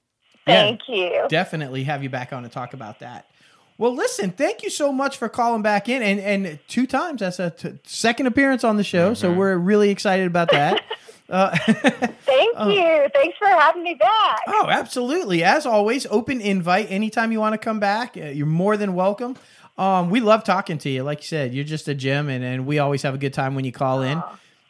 yeah, Thank you. definitely have you back on to talk about that well listen thank you so much for calling back in and and two times that's a t- second appearance on the show so we're really excited about that uh, Thank you. Thanks for having me back. Oh, absolutely. As always, open invite. Anytime you want to come back, uh, you're more than welcome. Um, we love talking to you. Like you said, you're just a gem, and, and we always have a good time when you call in.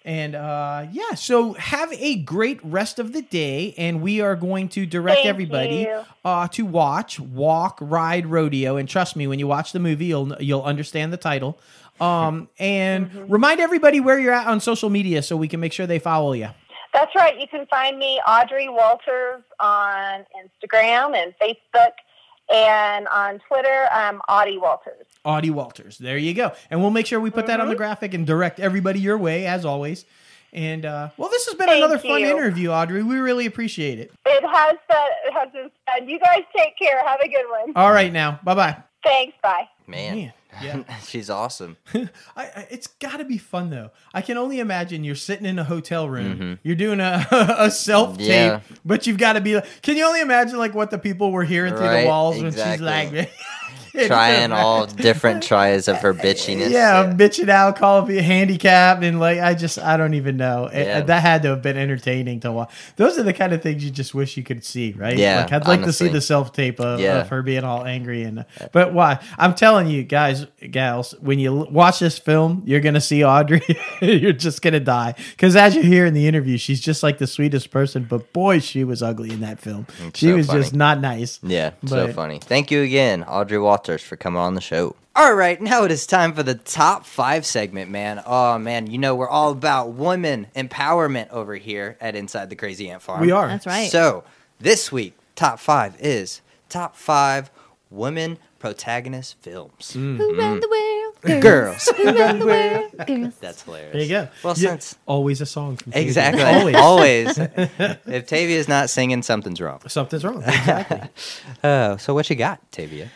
And uh, yeah, so have a great rest of the day, and we are going to direct Thank everybody uh, to watch Walk Ride Rodeo. And trust me, when you watch the movie, you'll you'll understand the title. Um, and Mm-hmm. remind everybody where you're at on social media so we can make sure they follow you. That's right. You can find me, Audrey Walters, on Instagram and Facebook. And on Twitter, I'm Audie Walters. Audie Walters. There you go. And we'll make sure we put that Mm-hmm. on the graphic and direct everybody your way, as always. And uh, well, this has been Thank another fun interview, Audrey. We really appreciate it. It has been, it has been fun. You guys take care. Have a good one. All right, now, bye bye. Thanks. Bye. Man, Man, yeah. she's awesome. I, I, it's got to be fun though. I can only imagine you're sitting in a hotel room, Mhm. you're doing a a self tape, Yeah. but you've got to be. like Can you only imagine like what the people were hearing through the Right, walls when she's like Trying all different tries of her bitchiness. Yeah, bitching out, calling me handicapped, and like I just I don't even know. It- Yeah. that had to have been entertaining to watch. Those are the kind of things you just wish you could see, right? Yeah, like I'd like to see the self tape of, Yeah. of her being all angry and. But why? I'm telling you guys, gals, when you l- watch this film, you're gonna see Audrey. you're just gonna die because as you hear in the interview, she's just like the sweetest person. But boy, she was ugly in that film. It's she so was funny. just not nice. Yeah, so funny. Thank you again, Audrey Walters, for coming on the show. All right, now it is time for the top five segment, man. Oh, man, you know, we're all about women empowerment over here at Inside the Crazy Ant Farm. We are. That's right. So, this week, top five is top five women protagonist films. Who run the world? Girls. Who run the world? Girls. That's hilarious. There you go. Well, Yeah, since. always a song. From Tavia. Exactly. Always. Always. if Tavia's not singing, something's wrong. Something's wrong. Exactly. Uh, so, what you got, Tavia?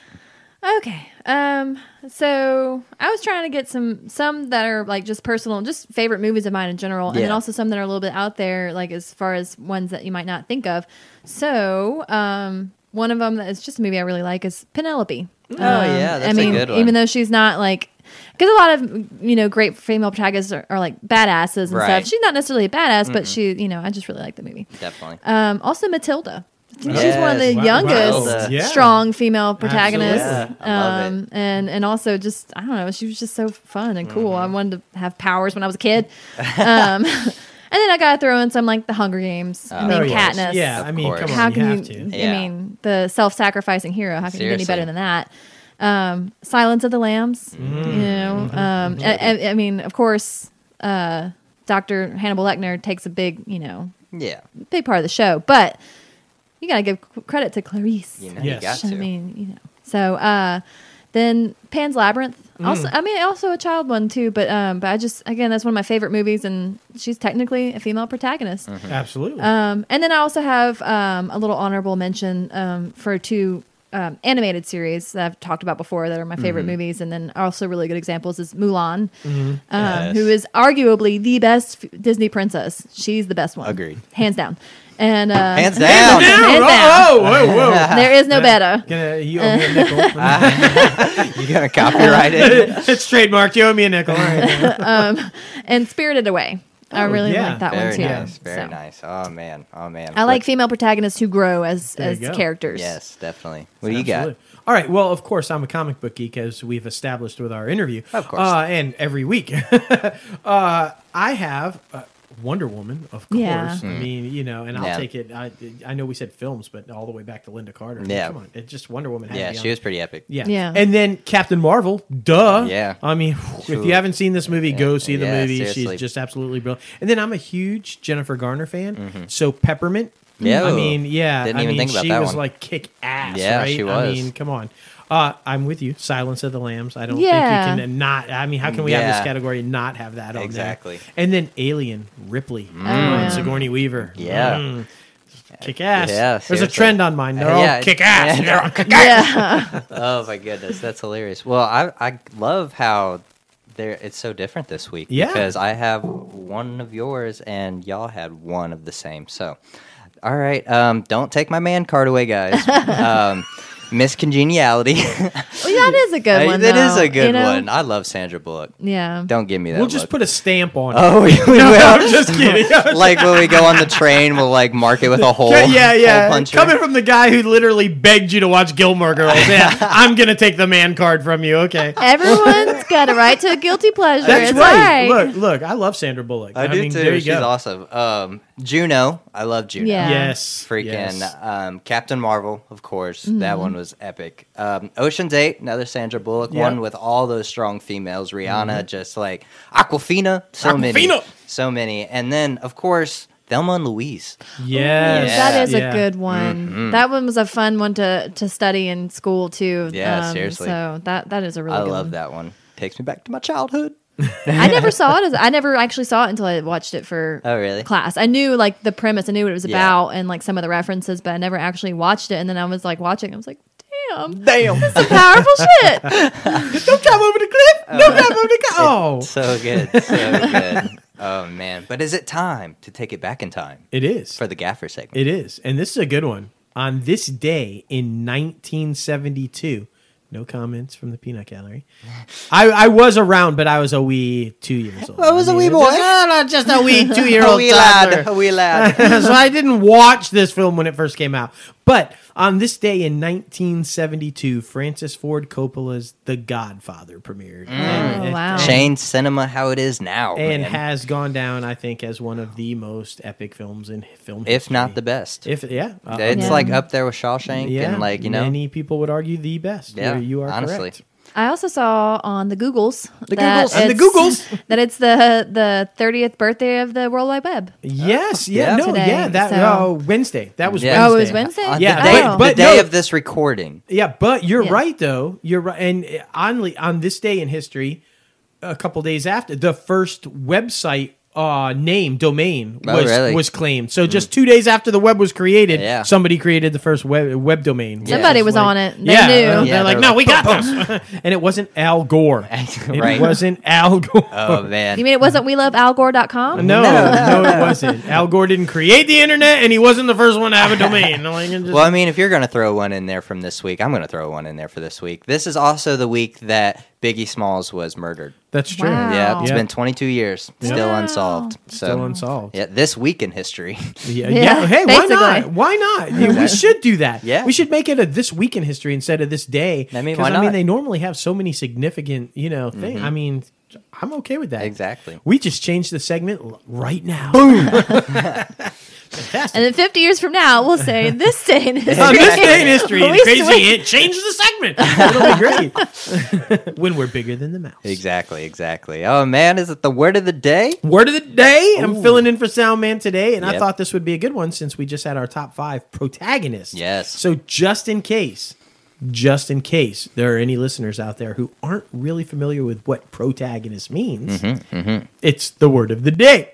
Okay. Um. So I was trying to get some some that are like just personal, just favorite movies of mine in general, and then also some that are a little bit out there, like as far as ones that you might not think of. So, um, one of them that is just a movie I really like is Penelope. Oh yeah, that's I a mean, good one. even though she's not like. Because a lot of you know great female protagonists are, are like badasses and Right. stuff. She's not necessarily a badass, but she you know I just really like the movie. Definitely. Um, also Matilda. I think she's one of the wow. youngest Matilda. Yeah. strong female protagonists. Yeah, um, and and also just I don't know, she was just so fun and cool. I wanted to have powers when I was a kid. Um, and then I gotta throw in some like the Hunger Games. I Oh, mean, Oh, yes. Katniss. Yeah, I mean, come on, How you can have you? Yeah. I mean, the self-sacrificing hero. How can you get any better than that? Um, Silence of the Lambs. Mm. You know, um, I, I- I mean, of course, uh, Doctor Hannibal Lecter takes a big, you know, Yeah. big part of the show, but you gotta give credit to Clarice. You know, Yes. you got to. I mean, you know. So uh, then Pan's Labyrinth. Also, I mean, also a child one too. But um, but I just again, that's one of my favorite movies, and she's technically a female protagonist. Mm-hmm. Absolutely. Um, and then I also have um, a little honorable mention um, for two um, animated series that I've talked about before that are my favorite Mm-hmm. movies, and then also really good examples is Mulan, um, Yes. who is arguably the best Disney princess. She's the best one, Agreed. hands down. And uh, Hands down. Hands down. Oh, whoa, whoa. there is no better. Gonna, you owe me a nickel. You gonna copyright it? it's trademarked. You owe me a nickel. All right. And Spirited Away, I Oh, really yeah. like that Very one too. nice. Very So, nice. Oh man. Oh man. I like What- female protagonists who grow as as characters. Yes, definitely. What do you got? All right. Well, of course, I'm a comic book geek, as we've established with our interview. Of course. Uh, and every week. uh, I have uh, Wonder Woman, of course. Yeah. I mean, you know, and I'll. Yeah. take it. I, I know we said films, but all the way back to Lynda Carter. Yeah. Come on. It's just Wonder Woman. had Yeah, she on was pretty epic. Yeah. Yeah. And then Captain Marvel, duh. Yeah. I mean, if you haven't seen this movie, go see the Yeah, movie. seriously. She's just absolutely brilliant. And then I'm a huge Jennifer Garner fan. So Peppermint. Mm-hmm. Yeah. I mean, yeah. Didn't I even mean, think about she that was one. like kick ass. Yeah, right? she I mean, come on. Uh, I'm with you. Silence of the Lambs. I don't Yeah. think you can not. I mean, how can we have this category and not have that on Exactly. there? And then Alien, Ripley, Oh, yeah. Sigourney Weaver. Yeah. Mm. Kick ass. Yeah, There's a trend on mine. They're all Yeah, kick ass. yeah. They're all kick ass. Yeah. Oh my goodness, that's hilarious. Well, I I love how there it's so different this week. Yeah. Because I have one of yours and y'all had one of the same. So all right, um, don't take my man card away, guys. um, Miss Congeniality. Well, that is a good one. that is though, a good you know? one. I love Sandra Bullock. Yeah. Don't give me that. We'll just look. put a stamp on it. Oh, we, we No, will. I'm just kidding. like when we go on the train, we'll like mark it with a hole. yeah, yeah. hole. Coming from the guy who literally begged you to watch Gilmore Girls. Yeah, I'm gonna take the man card from you. Okay. Everyone's got a right to a guilty pleasure. That's it's right. all right. Look, look. I love Sandra Bullock. I, do mean, too. There you She's go. awesome. Um, Juno, I love Juno. Yeah. Yes. Freaking yes. um, Captain Marvel, of course. Mm-hmm. That one was epic. Um, Ocean's Eight, another Sandra Bullock Yeah. one with all those strong females. Rihanna, just like Awkwafina, so many, so many. And then, of course, Thelma and Louise. Yes. That is Yeah. a good one. That one was a fun one to to study in school too. Um, Yeah, seriously. So that that is a really I good love one. that one. Takes me back to my childhood. I never saw it. As, I never actually saw it until I watched it for Oh, really? class. I knew like the premise. I knew what it was Yeah. about and like some of the references, but I never actually watched it. And then I was like watching. I was like, damn, Damn. some powerful shit. Don't climb over the cliff. Don't climb over the cliff. Oh, so good. So good. Oh, man. But is it time to take it back in time it is. for the gaffer segment? It is, and this is a good one. On this day in 1972, no comments from the Peanut Gallery. I, I was around, but I was a wee two years old. I was a wee boy. just- no, no, just a wee two year A old wee lad. A wee lad. so I didn't watch this film when it first came out. But on this day in 1972, Francis Ford Coppola's The Godfather premiered. And, Oh, wow. Changed cinema how it is now. and man. has gone down, I think, as one of the most epic films in film if not the best. If yeah, uh, it's Yeah. like up there with Shawshank yeah, and like you know. many people would argue the best. Yeah, you, you are honestly. correct. I also saw on the Googles The that Googles. On the Googles. that it's the the 30th birthday of the World Wide Web. Yes, yeah, Yeah. no, Today, yeah, that so- oh, Wednesday. That was Yeah. Oh, it was Wednesday. On Yeah, the day, Oh. the but day no- of this recording. Yeah, but you're Yeah. right though. You're right, and eh, on on this day in history, a couple days after, the first website uh name domain Oh, was really? was claimed. So just two days after the web was created, Yeah. somebody created the first web web domain. which Somebody is was like- on it. They yeah, knew. Yeah, they're like, they no, were we got this, and it wasn't Al Gore. It right. wasn't Al Gore. Oh man. You mean it wasn't we love algore.com? No, no, it wasn't. Al Gore didn't create the internet, and he wasn't the first one to have a domain. Like, just- Well, I mean, if you're going to throw one in there from this week, I'm going to throw one in there for this week. This is also the week that Biggie Smalls was murdered. that's true. Wow. Yeah, it's Yeah. been 22 years, still Wow. unsolved. So, Still unsolved. Yeah, this week in history. Yeah, Yeah, yeah. Hey, why not? Why not? Yeah, we should do that. Yeah. we should make it a this week in history instead of this day. I mean, 'Cause, why not? I mean, they normally have so many significant, you know, things. Mm-hmm. I mean, I'm okay with that. Exactly. We just changed the segment right now. Boom. Fantastic. And then 50 years from now, we'll say this day in history. On this day in history, We the crazy switched- it changed the segment. It'll be great when we're bigger than the mouse. Exactly, exactly. Oh man, is it the word of the day? Word of the day. I'm filling in for Sound Man today, and I thought this would be a good one since we just had our top five protagonists. Yes. So just in case, just in case there are any listeners out there who aren't really familiar with what protagonist means, Mm-hmm, it's the word of the day.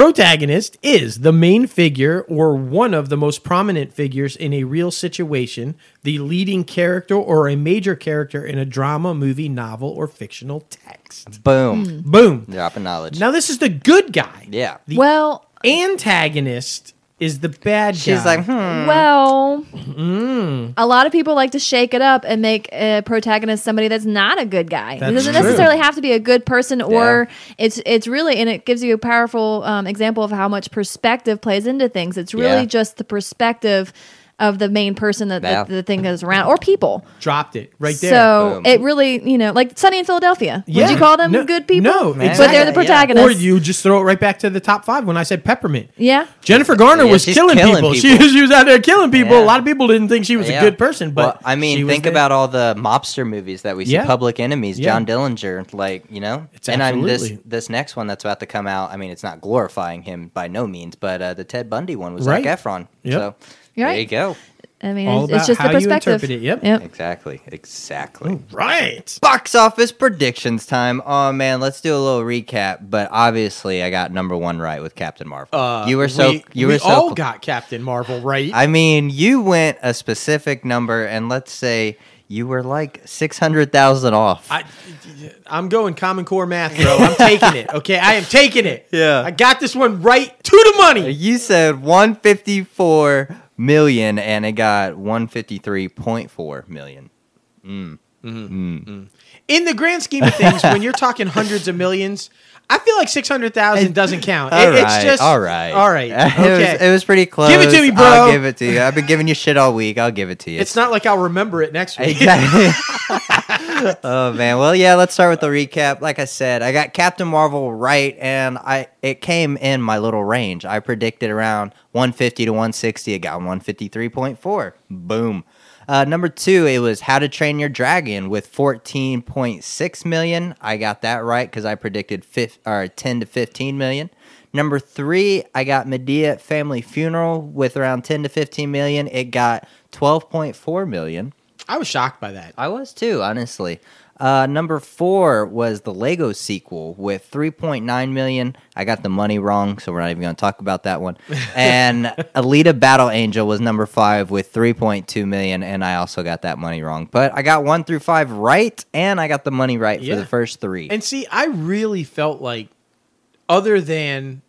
Protagonist is the main figure or one of the most prominent figures in a real situation, the leading character or a major character in a drama, movie, novel, or fictional text. Boom. Boom. Dropping knowledge. Now this is the good guy. yeah. The Well, antagonist is the bad guy. She's like, hmm. well, Mm. a lot of people like to shake it up and make a protagonist somebody that's not a good guy. That's it doesn't true. necessarily have to be a good person, or it's it's really and it gives you a powerful um, example of how much perspective plays into things. It's really Yeah. just the perspective of the main person that the, the thing goes around, or people. dropped it right there. So Boom. it really, you know, like Sunny in Philadelphia. Yeah. Would you call them No- good people? no, but exactly. they're the Yeah. or you just throw it right back to the top five when I said peppermint. yeah. Jennifer Garner Yeah, was killing, killing people. She, people. she was out there killing people. Yeah. A lot of people didn't think she was Yeah. a good person, but Well, I she mean, was think there. about all the mobster movies that we see. Yeah. Public Enemies, Yeah. John Dillinger, like you know. It's and I'm this this next one that's about to come out. I mean, it's not glorifying him by no means, but uh, the Ted Bundy one was Right. Zac Efron. Yep. So You're there right. you go. I mean, All it's, it's about just how the you perspective. interpret it. Yep. Yep. Exactly. Exactly. right. Box office predictions time. Oh man, let's do a little recap. But obviously, I got number one right with Captain Marvel. Uh, you were so we, you we were so. all cl- got Captain Marvel right. I mean, you went a specific number, and let's say you were like six hundred thousand off. I, I'm going Common Core math, bro. I'm taking it. Okay, I am taking it. Yeah. I got this one right to the money. You said 154 million and it got 153.4 million. Mm. Mm-hmm. Mm. Mm-hmm. In the grand scheme of things, when you're talking hundreds of millions, I feel like six hundred thousand doesn't count. It- All it's right, just all right. All right. it, was, Okay. it was pretty close. Give it to me, bro. I'll give it to you. I've been giving you shit all week. I'll give it to you. it's not like I'll remember it next week. Exactly. oh man. Well, yeah. Let's start with the recap. Like I said, I got Captain Marvel right, and I it came in my little range. I predicted around 150 to 160. It got 153.4. Boom. Uh, number two, it was How to Train Your Dragon with 14.6 million. I got that right because I predicted fif- or 10 to 15 million. Number three, I got Madea Family Funeral with around 10 to 15 million. It got 12.4 million. I was shocked by that. I was too, honestly. Uh, number four was the Lego sequel with 3.9 million. I got the money wrong, so we're not even going to talk about that one. And Alita Battle Angel was number five with 3.2 million, and I also got that money wrong. But I got one through five right, and I got the money right Yeah. for the first three. And see, I really felt like, other than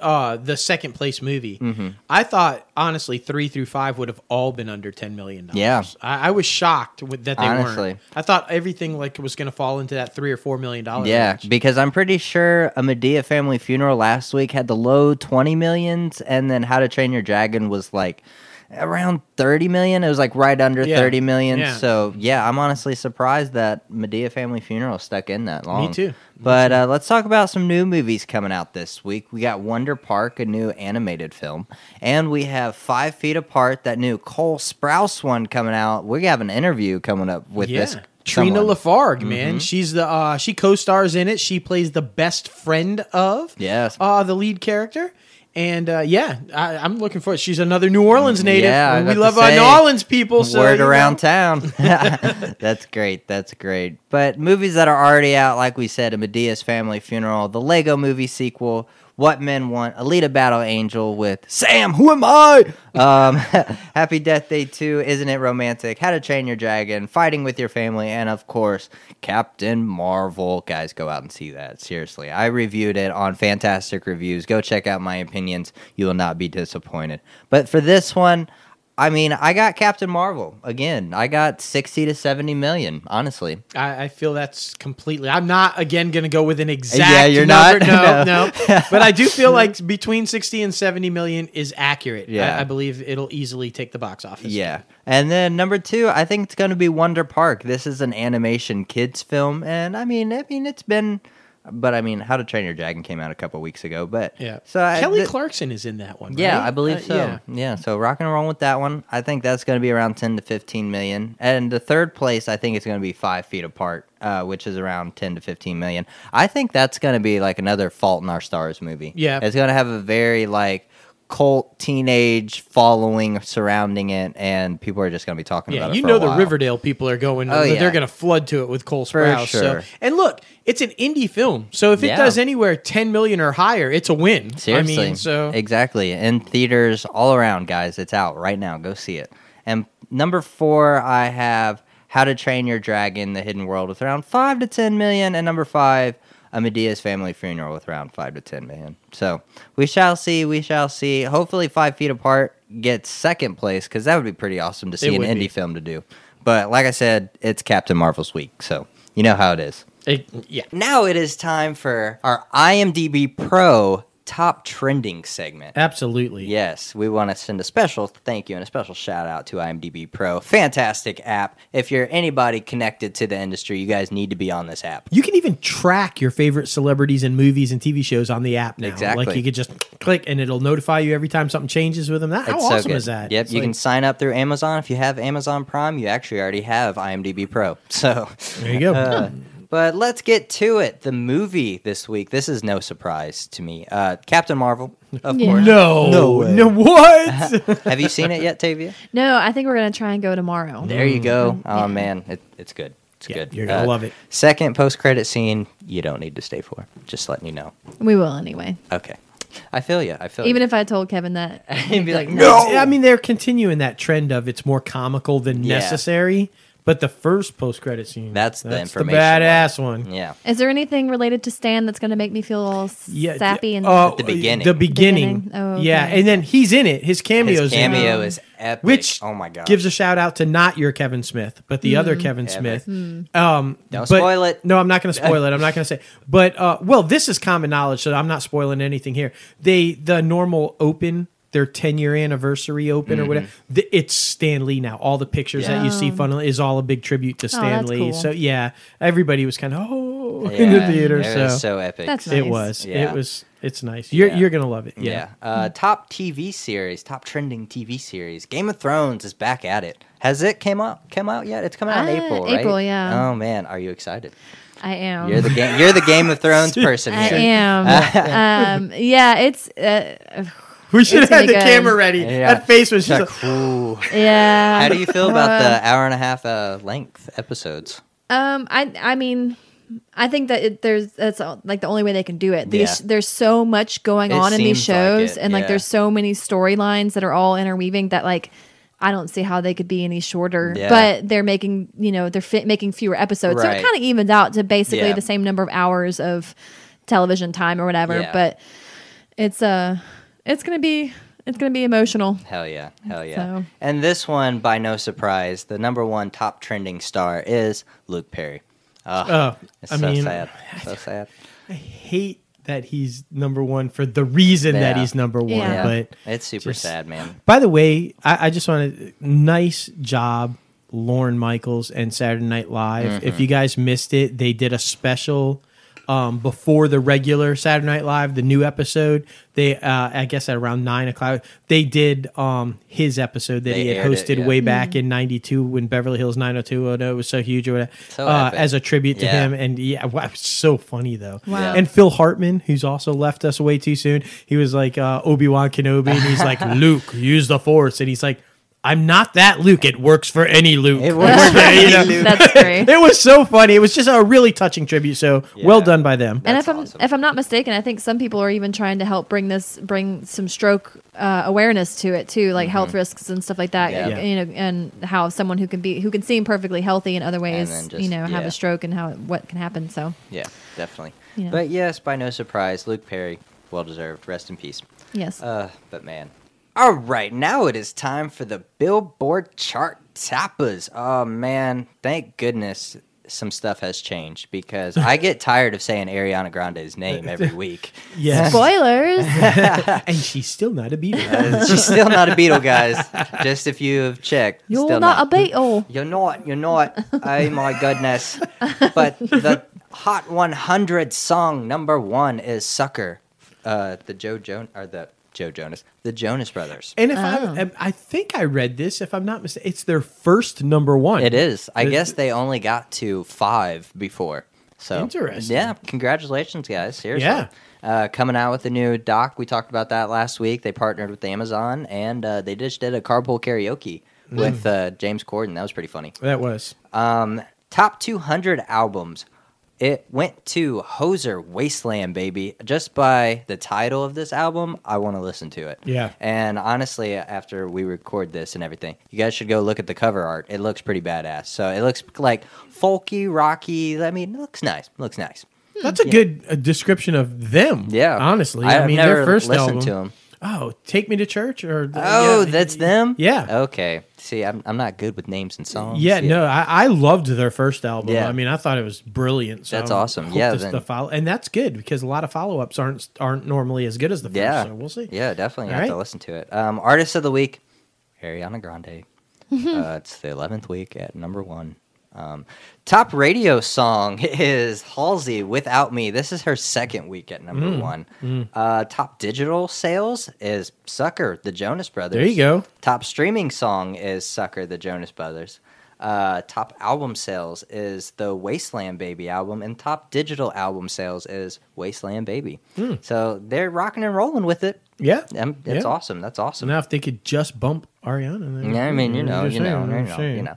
uh, the second place movie, Mm-hmm. I thought honestly three through five would have all been under ten million dollars. Yeah. I, I was shocked with, that they Honestly. weren't. I thought everything like was going to fall into that three or four million dollar yeah, range. because I'm pretty sure a Madea Family Funeral last week had the low 20 millions, and then How to Train Your Dragon was like around 30 million. It was like right under Yeah, 30 million. yeah. So, yeah, I'm honestly surprised that Madea Family Funeral stuck in that long. Me too, me But Uh, let's talk about some new movies coming out this week. We got Wonder Park, a new animated film, and we have Five Feet Apart, that new Cole Sprouse one coming out. We have an interview coming up with yeah. this. Trina someone. Lafargue, man, she's the uh, she co-stars in it. She plays the best friend of Yes. uh, the lead character. And uh, yeah, I, I'm looking forward. She's another New Orleans native. Yeah, I and got we love our New Orleans people. So Word you know. around town. that's great. That's great. But movies that are already out, like we said, A Madea's Family Funeral, the Lego movie sequel, What Men Want, Alita Battle Angel with Sam, who am I? Um, Happy Death Day 2, Isn't It Romantic? How to Train Your Dragon, Fighting with Your Family, and of course, Captain Marvel. Guys, go out and see that. Seriously. I reviewed it on Fantastic Reviews. Go check out my opinions. You will not be disappointed. But for this one, I mean, I got Captain Marvel again. I got sixty to seventy million. Honestly, I, I feel that's completely. I'm not again going to go with an exact. Yeah, you're number. not? No, No. no. But I do feel like between 60 and 70 million is accurate. Yeah. I, I believe it'll easily take the box office. yeah. And then number two, I think it's going to be Wonder Park. This is an animation kids film, and I mean, I mean, it's been, but I mean, How to Train Your Dragon came out a couple weeks ago, but Yeah. So I, Kelly th- Clarkson is in that one. Yeah, right? I believe Uh, so. yeah. Yeah. so rock and roll with that one. I think that's going to be around 10 to 15 million. And the third place, I think it's going to be Five Feet Apart, uh, which is around 10 to 15 million. I think that's going to be like another Fault in Our Stars movie. Yeah. It's going to have a very like cult teenage following surrounding it, and people are just going to be talking Yeah, about it. you know the while. Riverdale people are going. Oh, yeah. They're going to flood to it with Cole Sprouse. sure. So, and look, it's an indie film, so if it Yeah. does anywhere ten million or higher, it's a win. Seriously. I mean, so exactly in theaters all around, guys. It's out right now. Go see it. And number four, I have How to Train Your Dragon: The Hidden World with around five to ten million, and number five, Madea's Family Funeral with around five to ten million. So we shall see. We shall see. Hopefully, Five Feet Apart gets second place because that would be pretty awesome to see an indie be. film to do. But like I said, it's Captain Marvel's week, so you know how it is. it- yeah. Now it is time for our IMDb Pro top trending segment. Absolutely. Yes, we want to send a special thank you and a special shout out to IMDb Pro. Fantastic app. If you're anybody connected to the industry, you guys need to be on this app. You can even track your favorite celebrities and movies and TV shows on the app now. Exactly. Like you could just click and it'll notify you every time something changes with them. That, how It's awesome so is that? Yep, It's you like- can sign up through Amazon. If you have Amazon Prime, you actually already have IMDb Pro. So There you go. Uh, but let's get to it. The movie this week. This is no surprise to me. Uh, Captain Marvel, of Yeah. course. no, No way. no, what? Have you seen it yet, Tavia? No, I think we're gonna try and go tomorrow. There you go. Oh Yeah. man, it, it's good. It's Yeah, good. you're gonna love it. Second post credit scene, you don't need to stay for. Just letting you know. We will anyway. Okay, I feel you. I feel Even you. if I told Kevin that, He'd be like, no. I mean, they're continuing that trend of it's more comical than Yeah. necessary. But the first post credit scene, That's the the information badass one. Yeah. is there anything related to Stan that's gonna make me feel all Yeah, sappy and uh, the beginning. The beginning. Beginning? Oh, Yeah, and then he's in it. His cameo's His cameo in it. is epic. Which oh my god, gives a shout out to not your Kevin Smith, but the other Kevin Epic. Smith. Um, Don't but- spoil it. No, I'm not going to spoil it. I'm not going to say. But uh, well, this is common knowledge, so I'm not spoiling anything here. They the normal open. Their 10 year anniversary open or whatever. th- It's Stan Lee now. All the pictures that you see, funnel is all a big tribute to Stan Oh. that's Lee. cool. So yeah, everybody was kind of oh in the theater. It So, was so epic. That's it was. Yeah. It was. It's nice. You're Yeah. you're gonna love it. yeah. Yeah. Uh, top TV series, top trending TV series. Game of Thrones is back at it. Has it came out? Come out yet? It's coming out in Uh, April, right? April, yeah. Oh man, are you excited? I am. You're the game. You're the Game of Thrones person I here. am. um, yeah, it's uh, We should It's have had the good. camera ready. Yeah. That face was just. It's like, like, yeah. How do you feel about Uh, the hour and a half uh, length episodes? Um, I I mean, I think that it, there's that's like the only way they can do it. These Yeah. there's so much going It on in these seems like shows, it, and like yeah. there's so many storylines that are all interweaving that like. I don't see how they could be any shorter, Yeah. but they're making you know they're fit, making fewer episodes, so it kind of evens out to basically Yeah. the same number of hours of television time or whatever. Yeah. But it's uh it's gonna be it's gonna be emotional. Hell yeah, hell yeah. So- And this one, by no surprise, the number one top trending star is Luke Perry. Ugh, Oh, it's I so mean, sad. So sad. I hate that he's number one for the reason that he's number one. Yeah. Yeah, But it's super just- sad, man. by the way, I, I just want to nice job, Lorne Michaels and Saturday Night Live. Mm-hmm. If you guys missed it, they did a special um, before the regular Saturday Night Live, the new episode. They, uh, I guess, at around nine o'clock, they did um, his episode that They he had aired it, hosted yeah. way back in '92 when Beverly Hills 90210 was so huge or whatever. So uh, epic. as a tribute to Yeah. him, and yeah, wow, it was so funny though. Wow. Yeah. And Phil Hartman, who's also left us way too soon, he was like uh, Obi Wan Kenobi, and he's like Luke, use the Force, and he's like, I'm not that Luke. It works for any Luke. It works for any? Luke. That's great. It was so funny. It was just a really touching tribute. So well done by them. and That's if I'm if I'm not mistaken, I think some people are even trying to help bring this bring some stroke uh, awareness to it too, like health risks and stuff like that. Mm-hmm. Yeah. Yeah. You know, and how someone who can be who can seem perfectly healthy in other ways, then just- you know, have a stroke and how what can happen. So Yeah, definitely. Yeah. But yes, by no surprise, Luke Perry, well deserved. Rest in peace. yes, Uh, but man. All right, now it is time for the Billboard chart tappers. Oh man, thank goodness some stuff has changed because I get tired of saying Ariana Grande's name every week. Yes. spoilers. and she's still not a Beatle. Uh, she's still not a Beatle, guys. Just if you have checked, You're still not, a Beatle. You're not. You're not. oh my goodness. But the Hot 100 song number one is "Sucker." Uh, the Joe Jonas or the Joe Jonas, the Jonas Brothers. And if Oh. I, I think I read this, if I'm not mistaken, it's their first number one. It is. I It- guess they only got to five before. So Interesting. Yeah, congratulations, guys. Seriously. Yeah. Uh, coming out with a new doc. We talked about that last week. They partnered with Amazon, and uh, they just did a carpool karaoke Mm. with uh, James Corden. That was pretty funny. That was. Um, top 200 albums. It went to Hozier Wasteland, baby. Just by the title of this album, I want to listen to it. Yeah. And honestly, after we record this and everything, you guys should go look at the cover art. It looks pretty badass. So it looks like folky, rocky. I mean, it looks nice. It looks nice. That's a good uh, description of them. Yeah. honestly, I've I mean, their first listened album. to them. Oh, take me to church or Oh, yeah. that's them. Yeah. Okay. See, I'm I'm not good with names and songs. Yeah, no, I, I loved their first album. Yeah. I mean, I thought it was brilliant. So That's I'm awesome. Yeah, then- the follow, and that's good because a lot of follow ups aren't aren't normally as good as the first. Yeah. so we'll see. Yeah, definitely. All have to listen to it. Um, Artist of the week, Ariana Grande. uh, it's the eleventh week at number one. Um, top radio song is Halsey "Without Me." This is her second week at number Mm, one. Uh, top digital sales is "Sucker," the Jonas Brothers. There you go. Top streaming song is "Sucker," the Jonas Brothers. Uh, top album sales is the Wasteland Baby album, and top digital album sales is Wasteland Baby. Hmm. So they're rocking and rolling with it. Yeah, Um, That's Yeah. awesome. That's awesome. now if they could just bump Ariana, Yeah, I mean, you know, you know, you know, you know.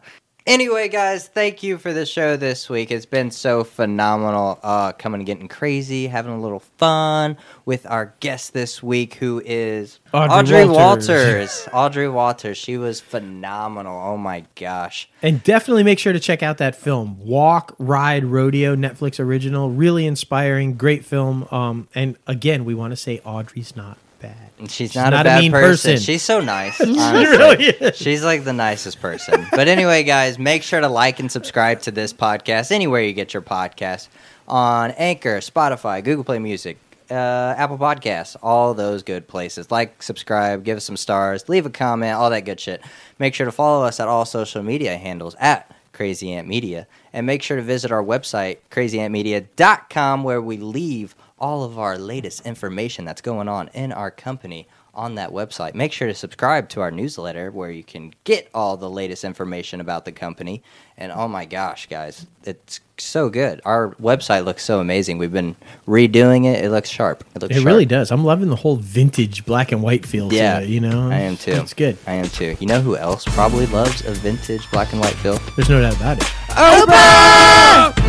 Anyway, guys, thank you for the show this week. It's been so phenomenal. Uh, coming and getting crazy, having a little fun with our guest this week, who is Audrey Walters. Walters. Audrey Walters. She was phenomenal. Oh my gosh. And definitely make sure to check out that film, Walk, Ride, Rodeo, Netflix original. Really inspiring, great film. Um, and again, we want to say Audrey's not bad. And She's, not, a, bad mean person. person. She's so nice. honestly. really is. She's like the nicest person. But anyway, guys, make sure to like and subscribe to this podcast anywhere you get your podcast on Anchor, Spotify, Google Play Music, uh, Apple Podcasts, all those good places. Like, subscribe, give us some stars, leave a comment, all that good shit. Make sure to follow us at all social media handles at Crazy Ant Media. And make sure to visit our website, crazyantmedia.com, where we leave all of our latest information that's going on in our company on that website. Make sure to subscribe to our newsletter where you can get all the latest information about the company. And oh my gosh, guys, it's so good. Our website looks so amazing. We've been redoing it. It looks sharp. It looks It sharp. really does. I'm loving the whole vintage black and white feel. Yeah, to it, you know, I am too. It's good. I am too. You know who else probably loves a vintage black and white feel? There's no doubt about it. Oprah!